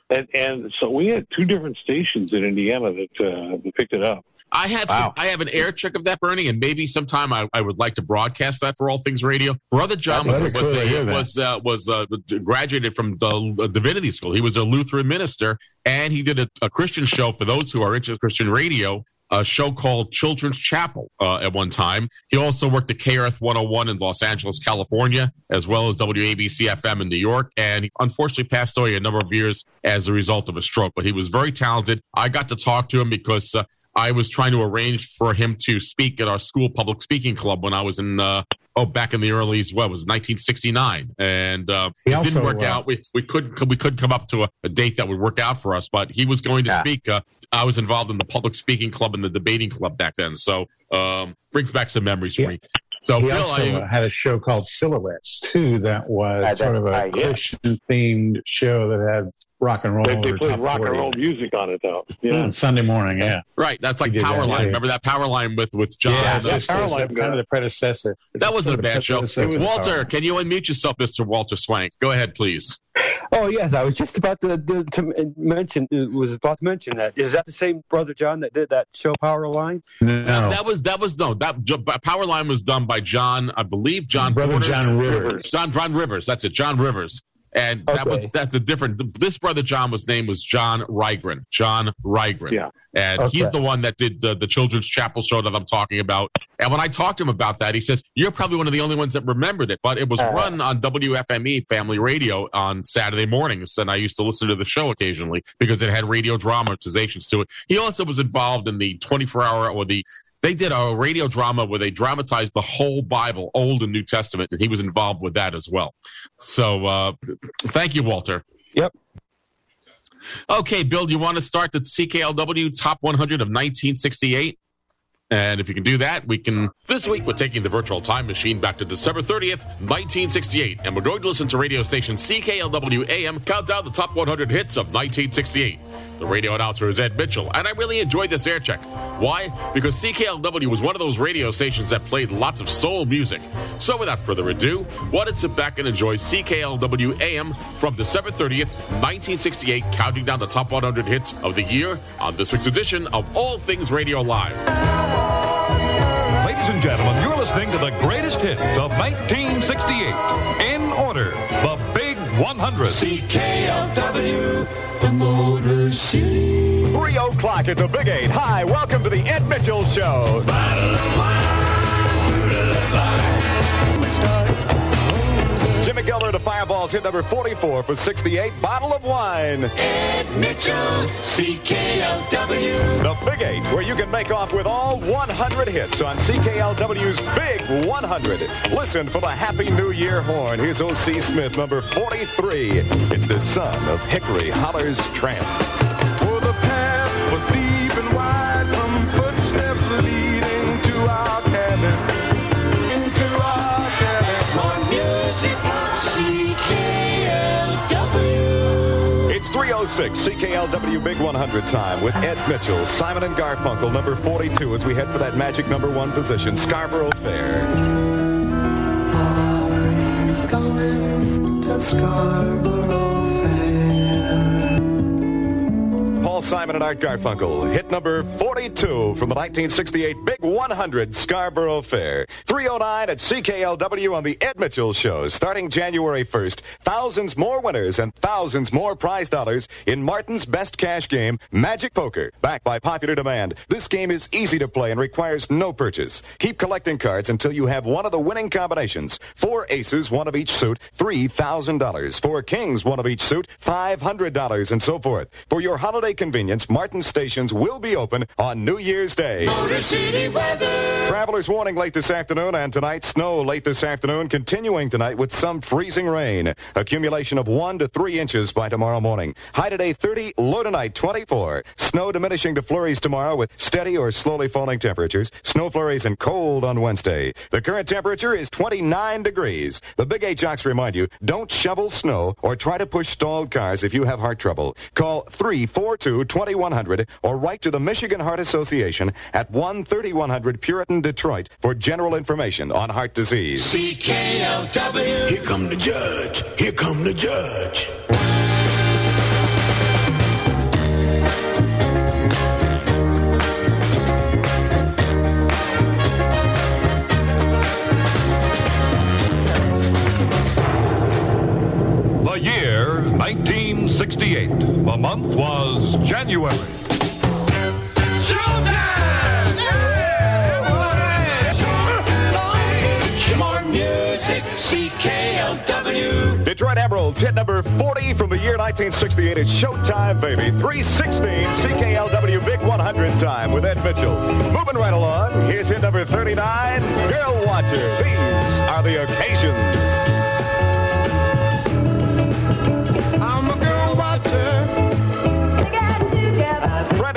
and and so we had two different stations in Indiana that uh, that picked it up. I have some, I have an air check of that, Bernie, and maybe sometime I, I would like to broadcast that for all things radio. Brother John was was cool a, was uh, was uh, graduated from the divinity school. He was a Lutheran minister, and he did a, a Christian show for those who are interested in Christian radio. A show called Children's Chapel uh, at one time. He also worked at KRF 101 in Los Angeles, California, as well as WABC FM in New York. And he unfortunately passed away a number of years as a result of a stroke. But he was very talented. I got to talk to him because uh, I was trying to arrange for him to speak at our school public speaking club when I was in uh, oh back in the early what it was 1969 and uh, it didn't work uh, out we, we could we couldn't come up to a, a date that would work out for us but he was going to Yeah. speak uh, I was involved in the public speaking club and the debating club back then so um, brings back some memories for me so he Bill also I, uh, had a show called Silhouettes too. That was sort of a. Christian themed show that had rock and roll. They, they played top rock and roll music on it, though. Hmm, yeah. on Sunday morning. Yeah, right that's like He that, Powerline too. remember that Powerline with with John yeah, and that's those- kind of the predecessor. that wasn't a bad show predecessor Walter can you unmute yourself Mr. Walter Swank go ahead please Oh yes, I was just about to, to, to mention. Uh, was about to mention that. Is that the same brother John that did that show Powerline? No, That was that was no that J- Powerline was done by John, I believe John Brother Porter's- John Rivers. John John Rivers. That's it, John Rivers. And that was that's a different. This brother John was name was John Rygren. John Rygren. Yeah. And he's the one that did the, the children's chapel show that I'm talking about. And when I talked to him about that, he says, You're probably one of the only ones that remembered it. But it was Uh-huh. run on WFME Family Radio on Saturday mornings. And I used to listen to the show occasionally because it had radio dramatizations to it. He also was involved in the 24 hour or the they did a radio drama where they dramatized the whole Bible, Old and New Testament, and he was involved with that as well. So uh, thank you, Walter. Yep. Okay, Bill, you want to start the CKLW Top 100 of 1968? And if you can do that, we can. This week, we're taking the virtual time machine back to December 30th, 1968. And we're going to listen to radio station CKLW AM count down the top 100 hits of 1968. The radio announcer is Ed Mitchell, and I really enjoyed this air check. Why? Because CKLW was one of those radio stations that played lots of soul music. So without further ado, why don't sit back and enjoy CKLW AM from December 30th, 1968, counting down the top 100 hits of the year on this week's edition of All Things Radio Live. Ladies and gentlemen, you're listening to the greatest hits of 1968. In order, the Big 100. CKLW, the Motor City. 3 o'clock at the Big 8. Hi, welcome to the Ed Mitchell Show. Jimmy Gilmer to Fireballs hit number 44 for 68. Bottle of wine. Ed Mitchell, CKLW. The Big 8, where you can make off with all 100 hits on CKLW's Big 100. Listen for the Happy New Year horn. Here's O.C. Smith, number 43. It's the son of Hickory Holler's Tramp. For the path was deep and wide from footsteps leading to our cabin. 6, CKLW Big 100 time with Ed Mitchell, Simon and Garfunkel, number 42, as we head for that magic number one position, Scarborough Fair. Going to Scarborough. Paul Simon and Art Garfunkel, hit number 42 from the 1968 Big 100 Scarborough Fair. 309 at CKLW on the Ed Mitchell Show. Starting January 1st, thousands more winners and thousands more prize dollars in Martin's best cash game, Magic Poker. Backed by popular demand, this game is easy to play and requires no purchase. Keep collecting cards until you have one of the winning combinations. Four aces, one of each suit, $3,000. Four kings, one of each suit, $500, and so forth. For your holiday convenience, Martin stations will be open on New Year's Day. Motor City weather. Travelers warning late this afternoon and tonight. Snow late this afternoon, continuing tonight with some freezing rain. Accumulation of one to three inches by tomorrow morning. High today 30, low tonight 24. Snow diminishing to flurries tomorrow with steady or slowly falling temperatures. Snow flurries and cold on Wednesday. The current temperature is 29 degrees. The Big Eight Jocks remind you, don't shovel snow or try to push stalled cars if you have heart trouble. Call 342-2100 or write to the Michigan Heart Association at 13100 Puritan, Detroit for general information on heart disease. CKLW. Here come the judge. Here come the judge. The year 1968. The month was January. Detroit Emeralds hit number 40 from the year 1968. It's Showtime, baby. 316 CKLW Big 100 time with Ed Mitchell. Moving right along. Here's hit number 39, Girl Watcher. These are the O'Kaysions.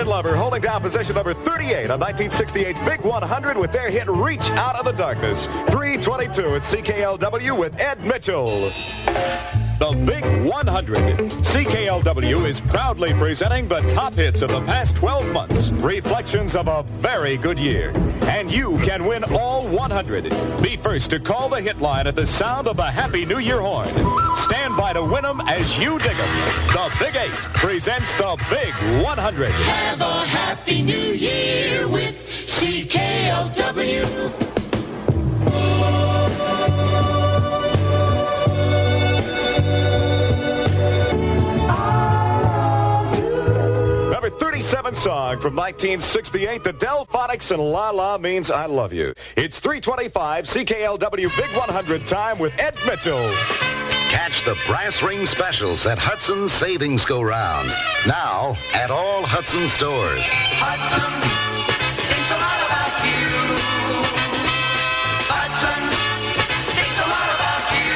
Lover holding down position number 38 on 1968's Big 100 with their hit Reach Out of the Darkness. 322 at CKLW with Ed Mitchell. The Big 100. CKLW is proudly presenting the top hits of the past 12 months, reflections of a very good year. And you can win all 100. Be first to call the hit line at the sound of the Happy New Year horn. Stand by to win them as you dig them. The Big 8 presents the Big 100. Have a happy new year with CKLW. 37 song from 1968, the Delfonics and La La means I love you. It's 325 CKLW Big 100 time with Ed Mitchell. Catch the brass ring specials at Hudson's Savings Go Round. Now at all Hudson stores. Hudson's thinks a lot about you. Hudson's thinks a lot about you.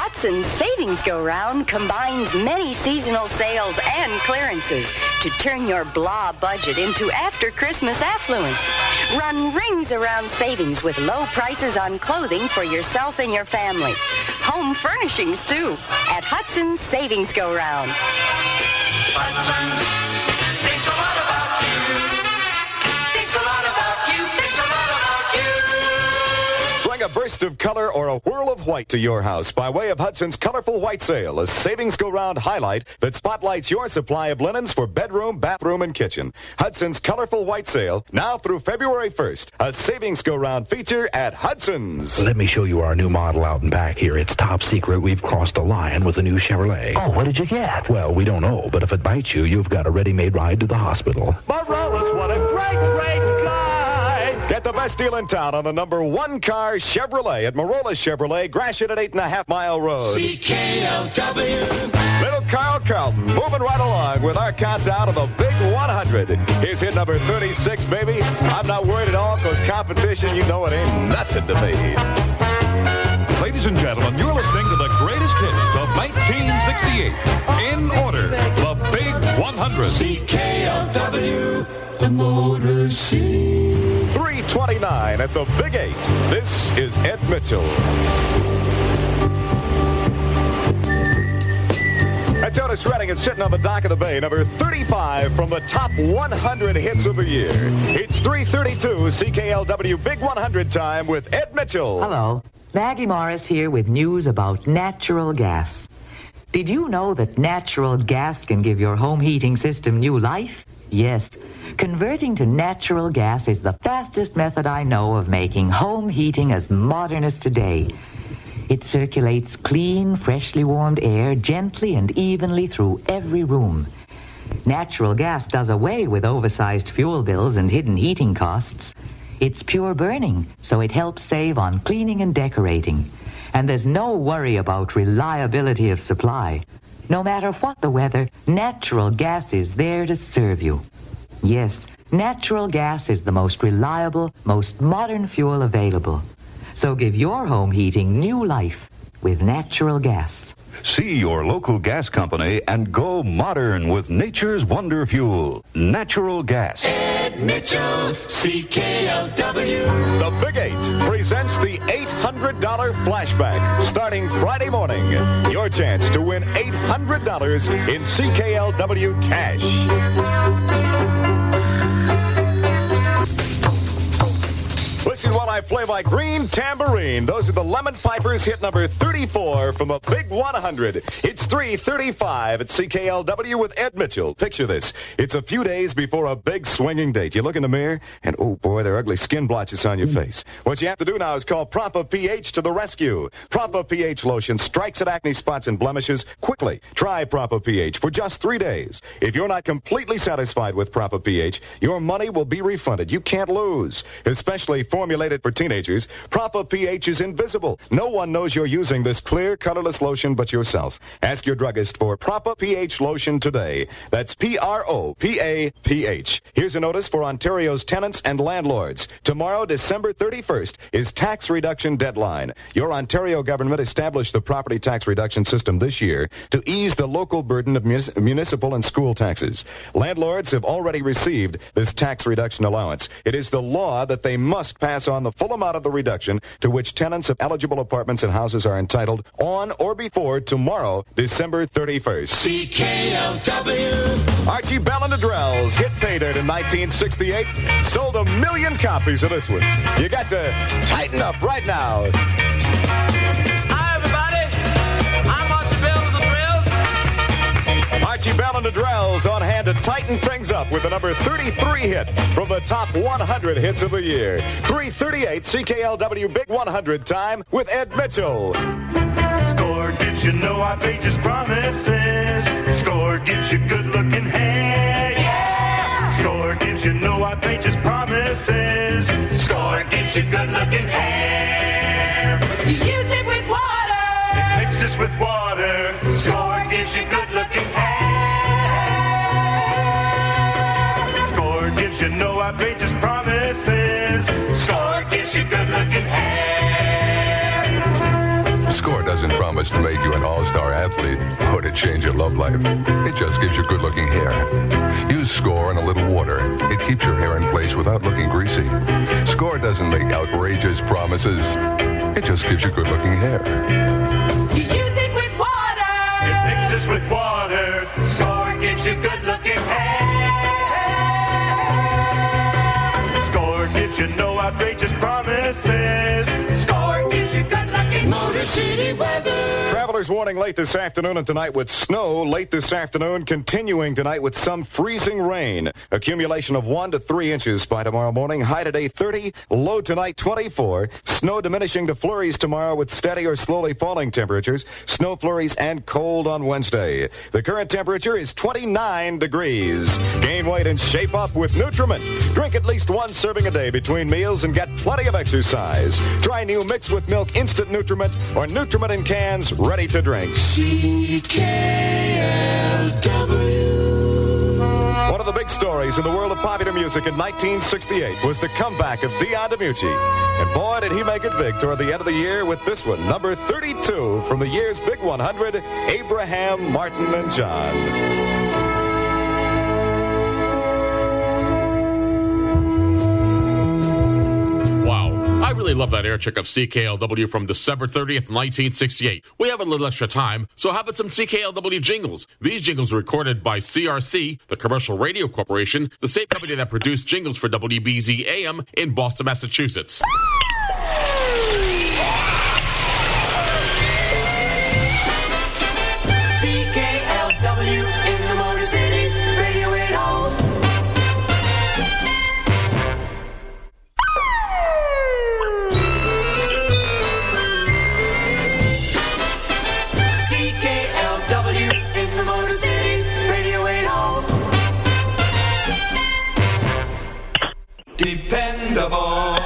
Hudson's Savings Go Round combines many seasonal sales and clearances to turn your blah budget into after Christmas affluence. Run rings around savings with low prices on clothing for yourself and your family. Home furnishings, too, at Hudson's Savings Go Round. Hudson's Bring a burst of color or a whirl of white to your house by way of Hudson's Colorful White Sale, a savings go round highlight that spotlights your supply of linens for bedroom, bathroom, and kitchen. Hudson's Colorful White Sale, now through February 1st, a savings go round feature at Hudson's. Let me show you our new model out and back here. It's top secret. We've crossed a line with a new Chevrolet. Oh, what did you get? Well, we don't know, but if it bites you, you've got a ready-made ride to the hospital. Morales, what a great, great guy! Get the best deal in town on the number one car Chevrolet at Marola Chevrolet, Gratiot at 8.5 Mile Road. CKLW. Little Carl Carlton moving right along with our countdown of the Big 100. Here's hit number 36, baby. I'm not worried at all because competition, you know it ain't nothing to me. Ladies and gentlemen, you're listening to the greatest hits of 1968. In order, the Big 100. CKLW. The Motor City. 329 at the Big Eight. This is Ed Mitchell. That's Otis Redding. It's sitting on the dock of the bay, number 35 from the top 100 hits of the year. It's 332 CKLW Big 100 time with Ed Mitchell. Hello. Maggie Morris here with news about natural gas. Did you know that natural gas can give your home heating system new life? Yes. Converting to natural gas is the fastest method I know of making home heating as modern as today. It circulates clean, freshly warmed air gently and evenly through every room. Natural gas does away with oversized fuel bills and hidden heating costs. It's pure burning, so it helps save on cleaning and decorating. And there's no worry about reliability of supply. No matter what the weather, natural gas is there to serve you. Yes, Natural gas is the most reliable, most modern fuel available. So give your home heating new life with natural gas. See your local gas company and go modern with nature's wonder fuel, natural gas. Ed Mitchell, CKLW. The Big Eight presents the $800 flashback starting Friday morning. Your chance to win $800 in CKLW cash. Listen while I play my green tambourine. Those are the Lemon Pipers hit number 34 from a big 100. It's 335 at CKLW with Ed Mitchell. Picture this. It's a few days before a big swinging date. You look in the mirror and oh boy, there are ugly skin blotches on your hmm. face. What you have to do now is call Propa pH to the rescue. Propa pH lotion strikes at acne spots and blemishes quickly. Try Propa pH for just three days. If you're not completely satisfied with Propa pH, your money will be refunded. You can't lose. Especially formulated for teenagers, Propa pH is invisible. No one knows you're using this clear, colorless lotion but yourself. Ask your druggist for Propa pH lotion today. That's P-R-O-P-A-P-H. Here's a notice for Ontario's tenants and landlords. Tomorrow, December 31st, is tax reduction deadline. Your Ontario government established the property tax reduction system this year to ease the local burden of municipal and school taxes. Landlords have already received this tax reduction allowance. It is the law that they must pass on the full amount of the reduction to which tenants of eligible apartments and houses are entitled on or before tomorrow, December 31st. CKLW. Archie Bell and the Drells hit pay dirt in 1968. Sold a million copies of this one. You got to tighten up right now. Archie Bell and the Drells on hand to tighten things up with the number 33 hit from the top 100 hits of the year. 338 CKLW Big 100 time with Ed Mitchell. Score gives you no outrageous promises. Score gives you good looking hair. Yeah! Score gives you no outrageous promises. Score gives you good looking hair. Outrageous promises. Score gives you good looking hair. Score doesn't promise to make you an all-star athlete or to change your love life. It just gives you good-looking hair. Use Score and a little water. It keeps your hair in place without looking greasy. Score doesn't make outrageous promises. It just gives you good-looking hair. You use it with water. It mixes with water. Score gives you good gives you Travelers warning late this afternoon and tonight with snow. Late this afternoon, continuing tonight with some freezing rain. Accumulation of one to three inches by tomorrow morning. High today 30, low tonight 24. Snow diminishing to flurries tomorrow with steady or slowly falling temperatures. Snow flurries and cold on Wednesday. The current temperature is 29 degrees. Gain weight and shape up with Nutriment. Drink at least one serving a day between meals and get plenty of exercise. Try new mix with milk instant Nutriment or Nutriment in cans ready to drink. CKLW. One of the big stories in the world of popular music in 1968 was the comeback of Dion DiMucci. And boy, did he make it big toward the end of the year with this one, number 32 from the year's Big 100, Abraham, Martin, and John. Really love that air check of CKLW from December 30th, 1968. We have a little extra time, so how about some CKLW jingles? These jingles were recorded by CRC, the Commercial Radio Corporation, the same company that produced jingles for WBZ AM in Boston, Massachusetts. Dependable.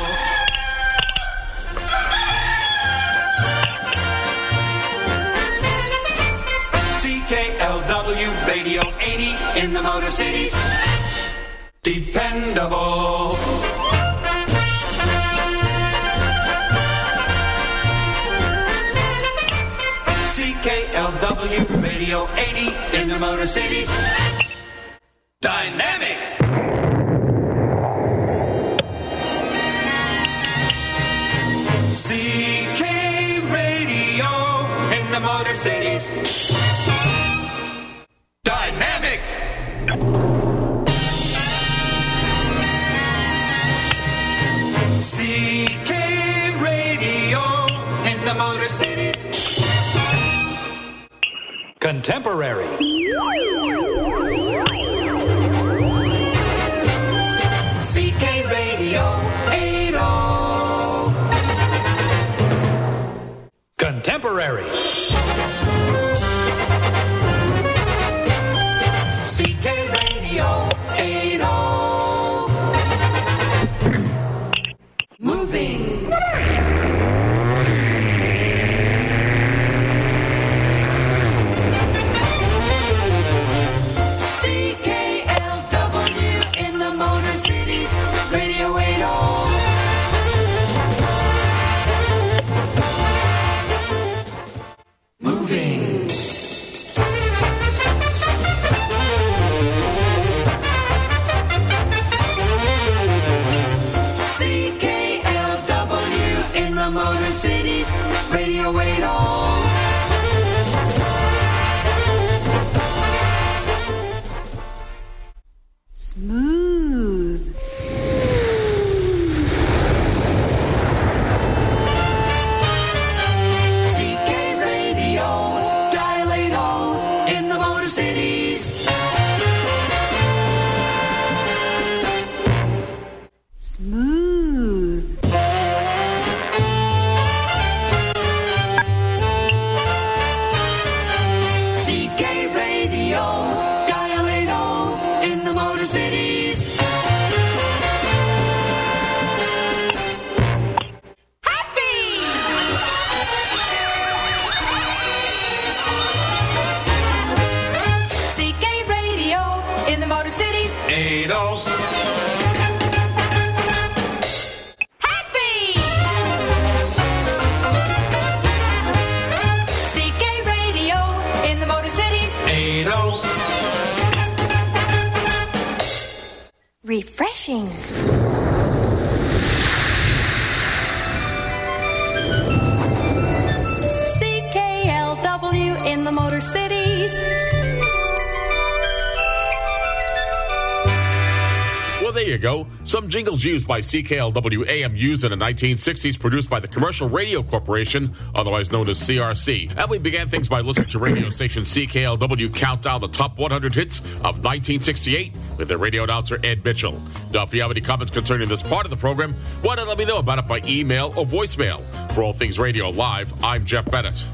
CKLW Radio 80 in the Motor Cities. Dependable. CKLW Radio 80 in the Motor Cities. Dynamic. Dynamic. CK Radio in the Motor Cities. Contemporary. CK Radio 80. Contemporary. Moving. Used by CKLW AM used in the 1960s, produced by the Commercial Radio Corporation, otherwise known as CRC. And we began things by listening to radio station CKLW count down the top 100 hits of 1968 with their radio announcer Ed Mitchell. Now, if you have any comments concerning this part of the program, why don't let me know about it by email or voicemail. For all things radio live, I'm Jeff Bennett.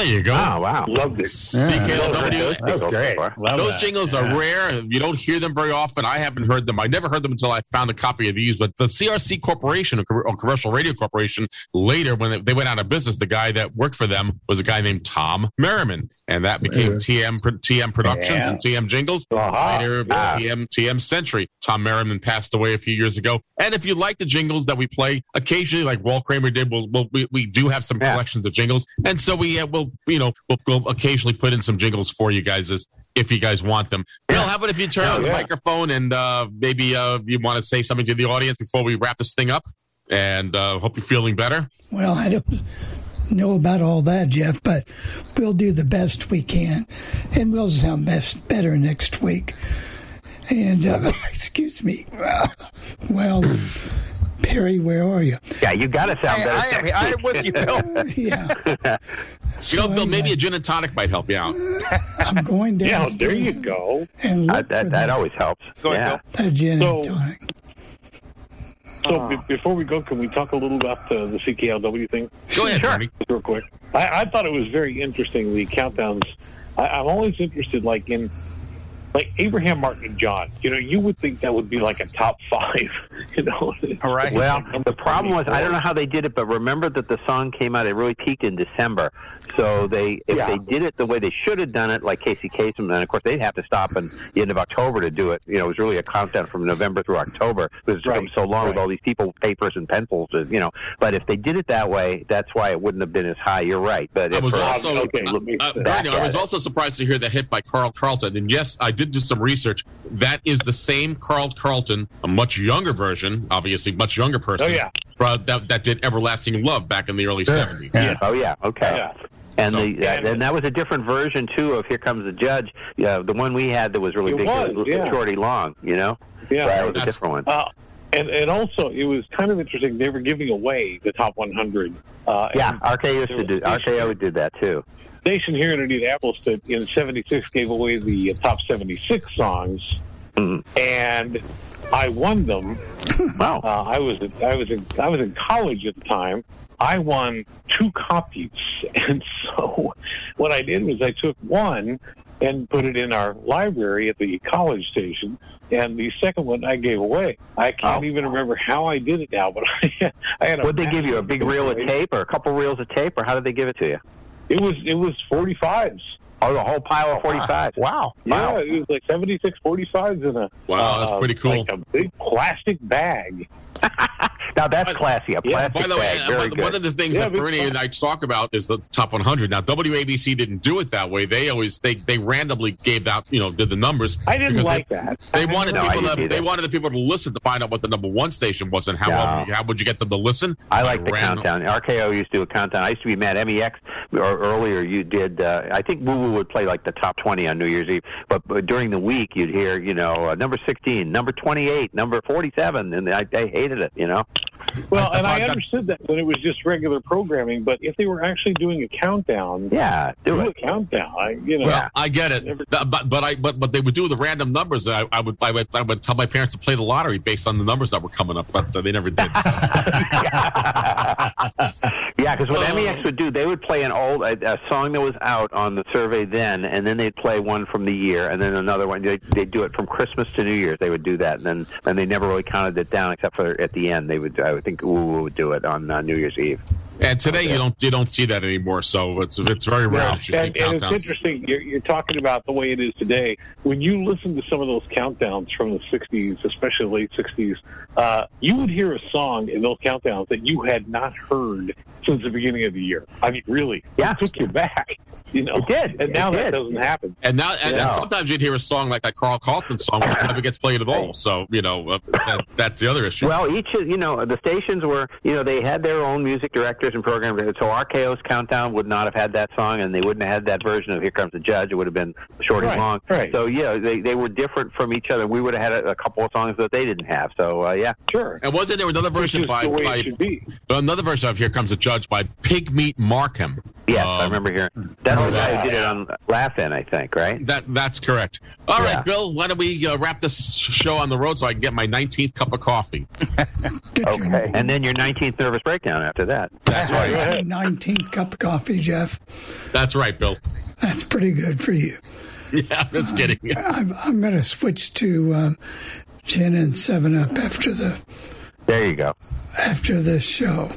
Well, there you go. Oh, wow. Loved it. CKLW. That was great. Love Those that. jingles are rare. You don't hear them very often. I haven't heard them. I never heard them until I found a copy of these. But the CRC Corporation, or Commercial Radio Corporation, later when they- they went out of business, the guy that worked for them was a guy named Tom Merriman, and that became TM TM Productions Yeah. and TM Jingles. Uh-huh. Later, Ah. TM TM Century. Tom Merriman passed away a few years ago. And if you like the jingles that we play occasionally, like Walt Kramer did, we'll, we'll, we we do have some Yeah. collections of jingles, and so we uh, will you know we'll, we'll occasionally put in some jingles for you guys as if you guys want them. Bill, how about if you turn on the yeah. microphone and uh, maybe uh, you want to say something to the audience before we wrap this thing up? And uh, hope you're feeling better. Well, I don't know about all that, Jeff, but we'll do the best we can, and we'll sound best better next week. And uh, excuse me. Well, Perry, where are you? Yeah, you got to sound I, better. I, am, I am with you, Bill. yeah, You know, Bill, maybe a gin and tonic might help you out. I'm going down. Yeah, there you go. And Uh, that for that that, always helps. Go ahead, yeah. Bill. that gin So- and tonic. So be- before we go, can we talk a little about uh, the CKLW thing? Go ahead, Sure. Bernie. real quick. I, I thought it was very interesting the countdowns. I, I'm always interested, like in like Abraham Martin and John. You know, you would think that would be like a top five. You know, Right. Well, the problem was I don't know how they did it, but remember that the song came out. It really peaked in December. So they, if Yeah. they did it the way they should have done it, like Casey Kasem, then of course they'd have to stop in the end of October to do it. You know, it was really a countdown from November through October because it's become so long with all these people, papers and pencils. You know, but if they did it that way, that's why it wouldn't have been as high. You're right. But I was also look uh, back Bernie, I at was also surprised to hear the hit by Carl Carlton. And yes, I did do some research. That is the same Carl Carlton, a much younger version, obviously much younger person. Oh, yeah. uh, that that did "Everlasting Love" back in the early seventies. Yeah. Oh yeah. Okay. Yeah. And the uh, and that was a different version too of "Here Comes the Judge." Yeah, the one we had that was really big, was, was yeah. Shorty Long. You know. Yeah, that was a different one. Uh, and and also, it was kind of interesting. They were giving away the top 100. Uh, yeah, and RKO used to do. RKO did that too. Station here in Indianapolis that in '76 gave away the uh, top 76 songs, Mm-hmm. and I won them. Wow! Uh, I was I was in I was in college at the time. I won two copies, and so what I did was I took one and put it in our library at the college station, and the second one I gave away. I can't even remember how I did it now, but I, I had a. Would they give you a big reel of tape or a couple reels of tape, or how did they give it to you? It was it was 45s. Oh, the whole pile of 45s. Wow. Yeah, it was like 76 45s in a Wow, that's uh, pretty cool. Like a big plastic bag. now that's classy. A Yeah, By the way, one, one of the things Yeah, that big Bernie and I talk about is the top 100. Now, WABC didn't do it that way. They always they they randomly gave out you know did the numbers. I didn't like they, that. They I- wanted No, people to, they wanted the people to listen to find out what the number one station was and how No. how would you get them to listen? I like the Random. countdown. RKO used to do a countdown. I used to be mad. MEX or earlier you did. Uh, I think Woo Woo would play like the top twenty on New Year's Eve, but, but during the week you'd hear you know uh, number sixteen, number twenty eight, number forty seven, and I, I hated it. You know. Well, and I I got- understood that when it was just regular programming, but if they were actually doing a countdown, Yeah, do do it. a countdown. I, you know, Well, I get it, Th- but but I but but they would do the random numbers. I, I would I would I would tell my parents to play the lottery based on the numbers that were coming up, but uh, they never did. Yeah, because what. MEX would do, they would play an old a, a song that was out on the survey then, and then they'd play one from the year, and then another one. They they'd do it from Christmas to New Year's. They would do that, and then and they never really counted it down except for at the end. They would I think Woo would do it on uh, New Year's Eve. And today you don't you don't see that anymore. So it's it's very rare Yeah, that you see and, and it's interesting. You're, you're talking about the way it is today. When you listen to some of those countdowns from the '60s, especially late '60s, uh, you would hear a song in those countdowns that you had not heard since the beginning of the year. I mean, really, yeah. it took you back. You know, It did. and It now that did. doesn't happen. And now, and, and sometimes you'd hear a song like that Carl Carlton song, which never gets played at all. So you know uh, that, that's the other issue. Well, each you know the stations were you know they had their own music directors and programs. So RKO's Countdown would not have had that song, and they wouldn't have had that version of Here Comes the Judge. It would have been short Right, and long. right. So yeah, they they were different from each other. We would have had a, a couple of songs that they didn't have. So uh, yeah, sure. And wasn't there another version by, the way it by should be. another version of Here Comes the Judge by Pigmeat Markham? Yes, I Um, remember hearing. That's the guy who did it on Laugh-In, I think, right? That that's correct. All right, Yeah. Bill. Why don't we uh, wrap this show on the road so I can get my 19th cup of coffee? Okay. And then your 19th nervous breakdown after that. That's right. Nineteenth cup of coffee, Jeff. That's right, Bill. That's pretty good for you. Yeah, that's kidding. I'm, I'm going to switch to um, gin and Seven Up after the There you go. after this show.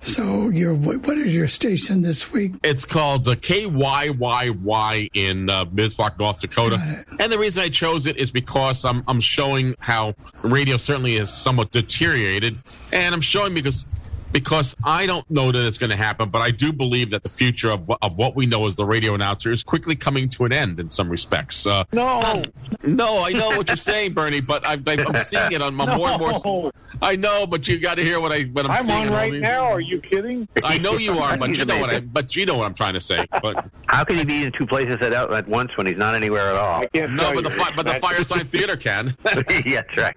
So, your what what is your station this week? It's called the KYYY in uh, Bismarck, North Dakota. And the reason I chose it is because I'm, I'm showing how radio certainly is somewhat deteriorated. And I'm showing because because I don't know that it's going to happen, but I do believe that the future of, what- of what we know as the radio announcer is quickly coming to an end in some respects. Uh, No, no, I know what you're saying, Bernie, but I, I, I'm seeing it on my more and more. I know, but you've got to hear what I what I'm, saying. I'm seeing. on in all right these- now. Are you kidding? I know you are, but you know what I but you know what I'm trying to say. But How can he be in two places at, at once when he's not anywhere at all? No, but the you. fi- but the Fireside Theater can. yeah, that's right.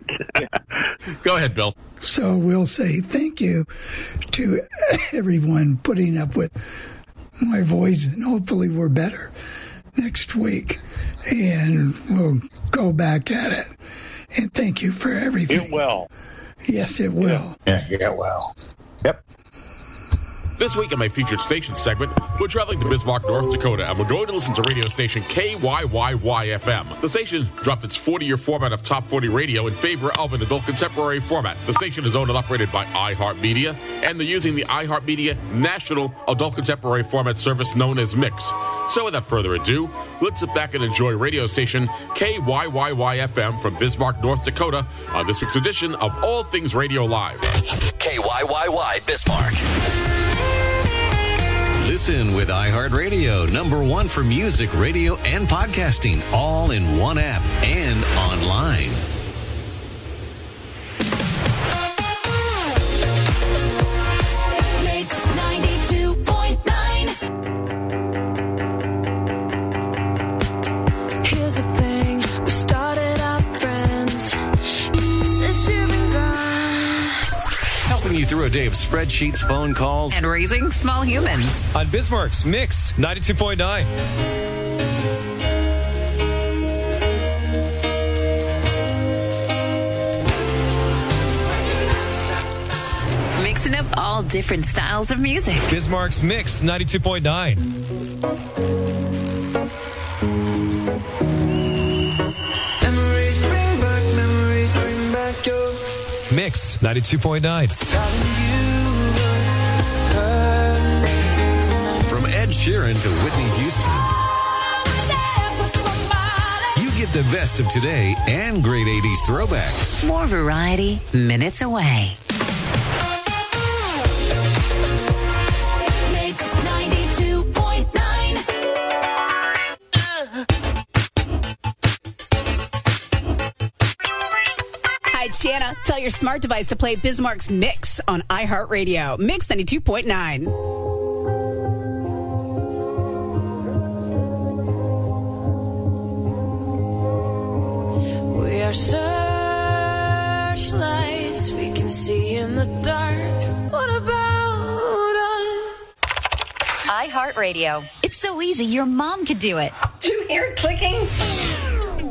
Go ahead, Bill. So we'll say thank you to everyone putting up with my voice, and hopefully we're better next week, and we'll go back at it. And thank you for everything. It will. Yes, it will. Yeah, yeah, well. This week on my featured station segment, we're traveling to Bismarck, North Dakota, and we're going to listen to radio station KYYY-FM. The station dropped its 40-year format of top 40 radio in favor of an adult contemporary format. The station is owned and operated by iHeartMedia, and they're using the iHeartMedia National Adult Contemporary Format service known as Mix. So without further ado, let's sit back and enjoy radio station KYYY-FM from Bismarck, North Dakota on this week's edition of All Things Radio Live. KYYY Bismarck. Listen with iHeartRadio, number one for music, radio, and podcasting, all in one app and online. Day of spreadsheets, phone calls, and raising small humans. On Bismarck's Mix 92.9. Mixing up all different styles of music. Bismarck's Mix 92.9. Memories bring back, memories bring back your Mix 92.9. Sheeran to Whitney Houston. You get the best of today and great 80s throwbacks. More variety, minutes away. Mix 92.9. Hi, it's Jana. Tell your smart device to play Bismarck's Mix on iHeartRadio. Mix 92.9. iHeartRadio. It's so easy, your mom could do it. Did you hear it clicking?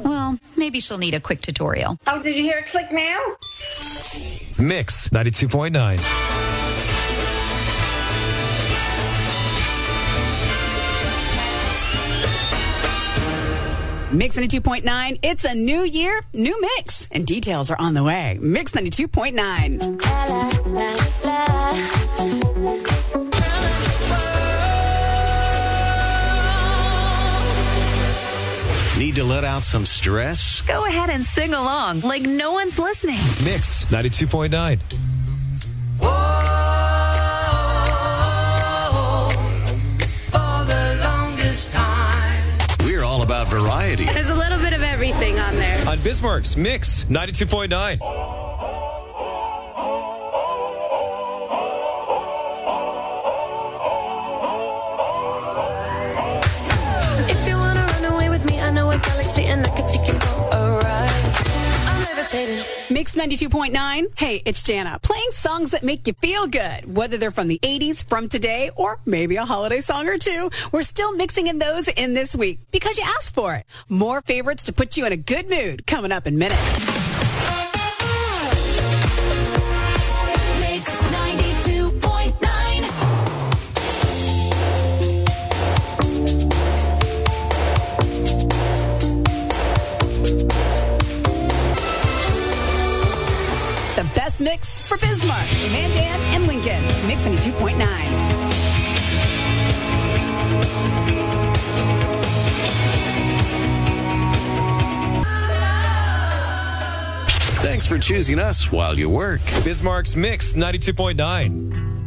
Well, maybe she'll need a quick tutorial. Oh, did you hear it click now? Mix 92.9. Mix 92.9. It's a new year, new mix, and details are on the way. Mix 92.9. Need to let out some stress? Go ahead and sing along like no one's listening. Mix 92.9. for the longest time. We're all about variety. There's a little bit of everything on there. On Bismarck's Mix 92.9. and I take you for a ride. I'm levitating. Mix 92.9. Hey, it's Jana. Playing songs that make you feel good. Whether they're from the 80s, from today, or maybe a holiday song or two, we're still mixing in those in this week because you asked for it. More favorites to put you in a good mood coming up in minutes. Best mix for Bismarck, Mandan, and Lincoln. Mix 92.9. Thanks for choosing us while you work. Bismarck's Mix 92.9.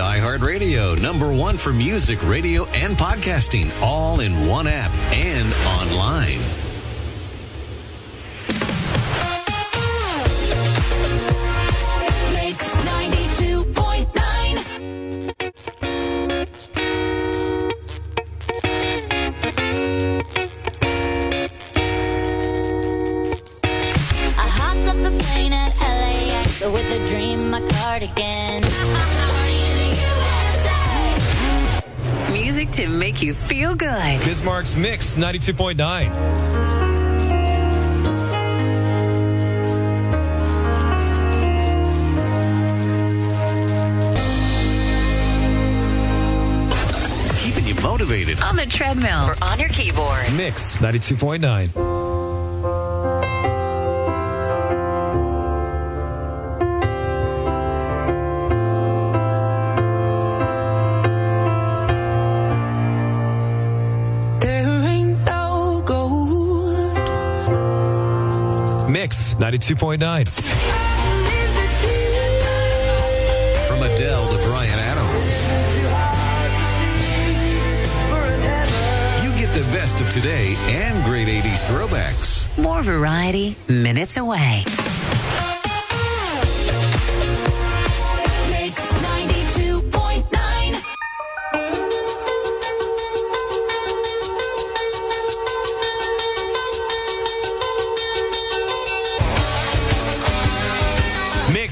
iHeartRadio, number one for music, radio, and podcasting, all in one app and online. To make you feel good. Bismarck's Mix 92.9. Keeping you motivated. On the treadmill or on your keyboard. Mix 92.9. 92.9. From Adele to Bryan Adams. You get the best of today and great 80s throwbacks. More variety, minutes away.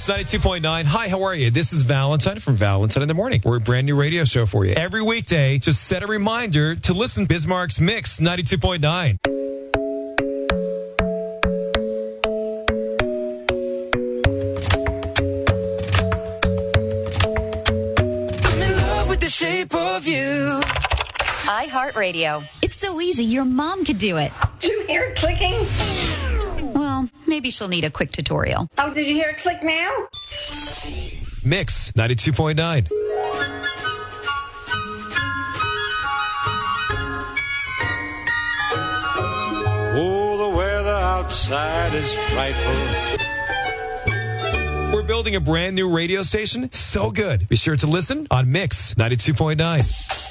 Mix 92.9. Hi, how are you? This is Valentine from Valentine in the Morning. We're a brand new radio show for you. Every weekday, just set a reminder to listen Bismarck's Mix 92.9. I'm in love with the shape of you. iHeartRadio. It's so easy, your mom could do it. Did you hear it clicking? Well, maybe she'll need a quick tutorial. Oh, did you hear it click now? Mix 92.9. Oh, the weather outside is frightful. We're building a brand new radio station. So good. Be sure to listen on Mix 92.9.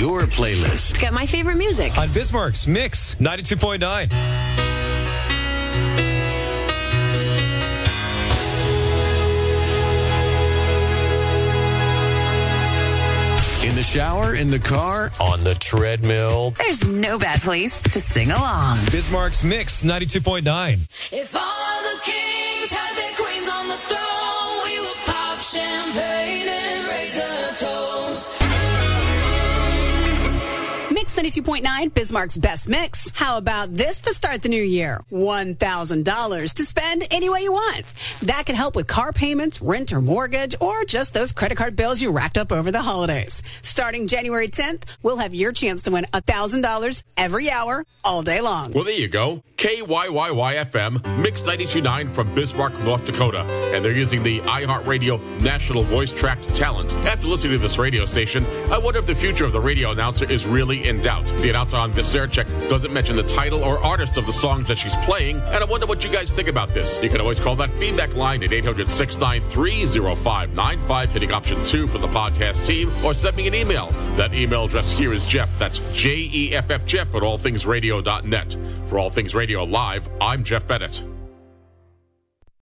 your playlist. Got my favorite music. On Bismarck's Mix 92.9. In the shower, in the car, on the treadmill. There's no bad place to sing along. Bismarck's Mix 92.9. If all the kings 92.9, Bismarck's best mix. How about this to start the new year? $1,000 to spend any way you want. That can help with car payments, rent or mortgage, or just those credit card bills you racked up over the holidays. Starting January 10th, we'll have your chance to win $1,000 every hour, all day long. Well, there you go. KYYYFM, Mix 929 from Bismarck, North Dakota. And they're using the iHeartRadio National Voice Tracked Talent. After listening to this radio station, I wonder if the future of the radio announcer is really in doubt. The announcer on air doesn't mention the title or artist of the songs that she's playing. And I wonder what you guys think about this. You can always call that feedback line at 800 693 0595, hitting option two for the podcast team, or send me an email. That email address here is Jeff. That's J E F F Jeff at allthingsradio.net. For All Things Radio Live, I'm Jeff Bennett.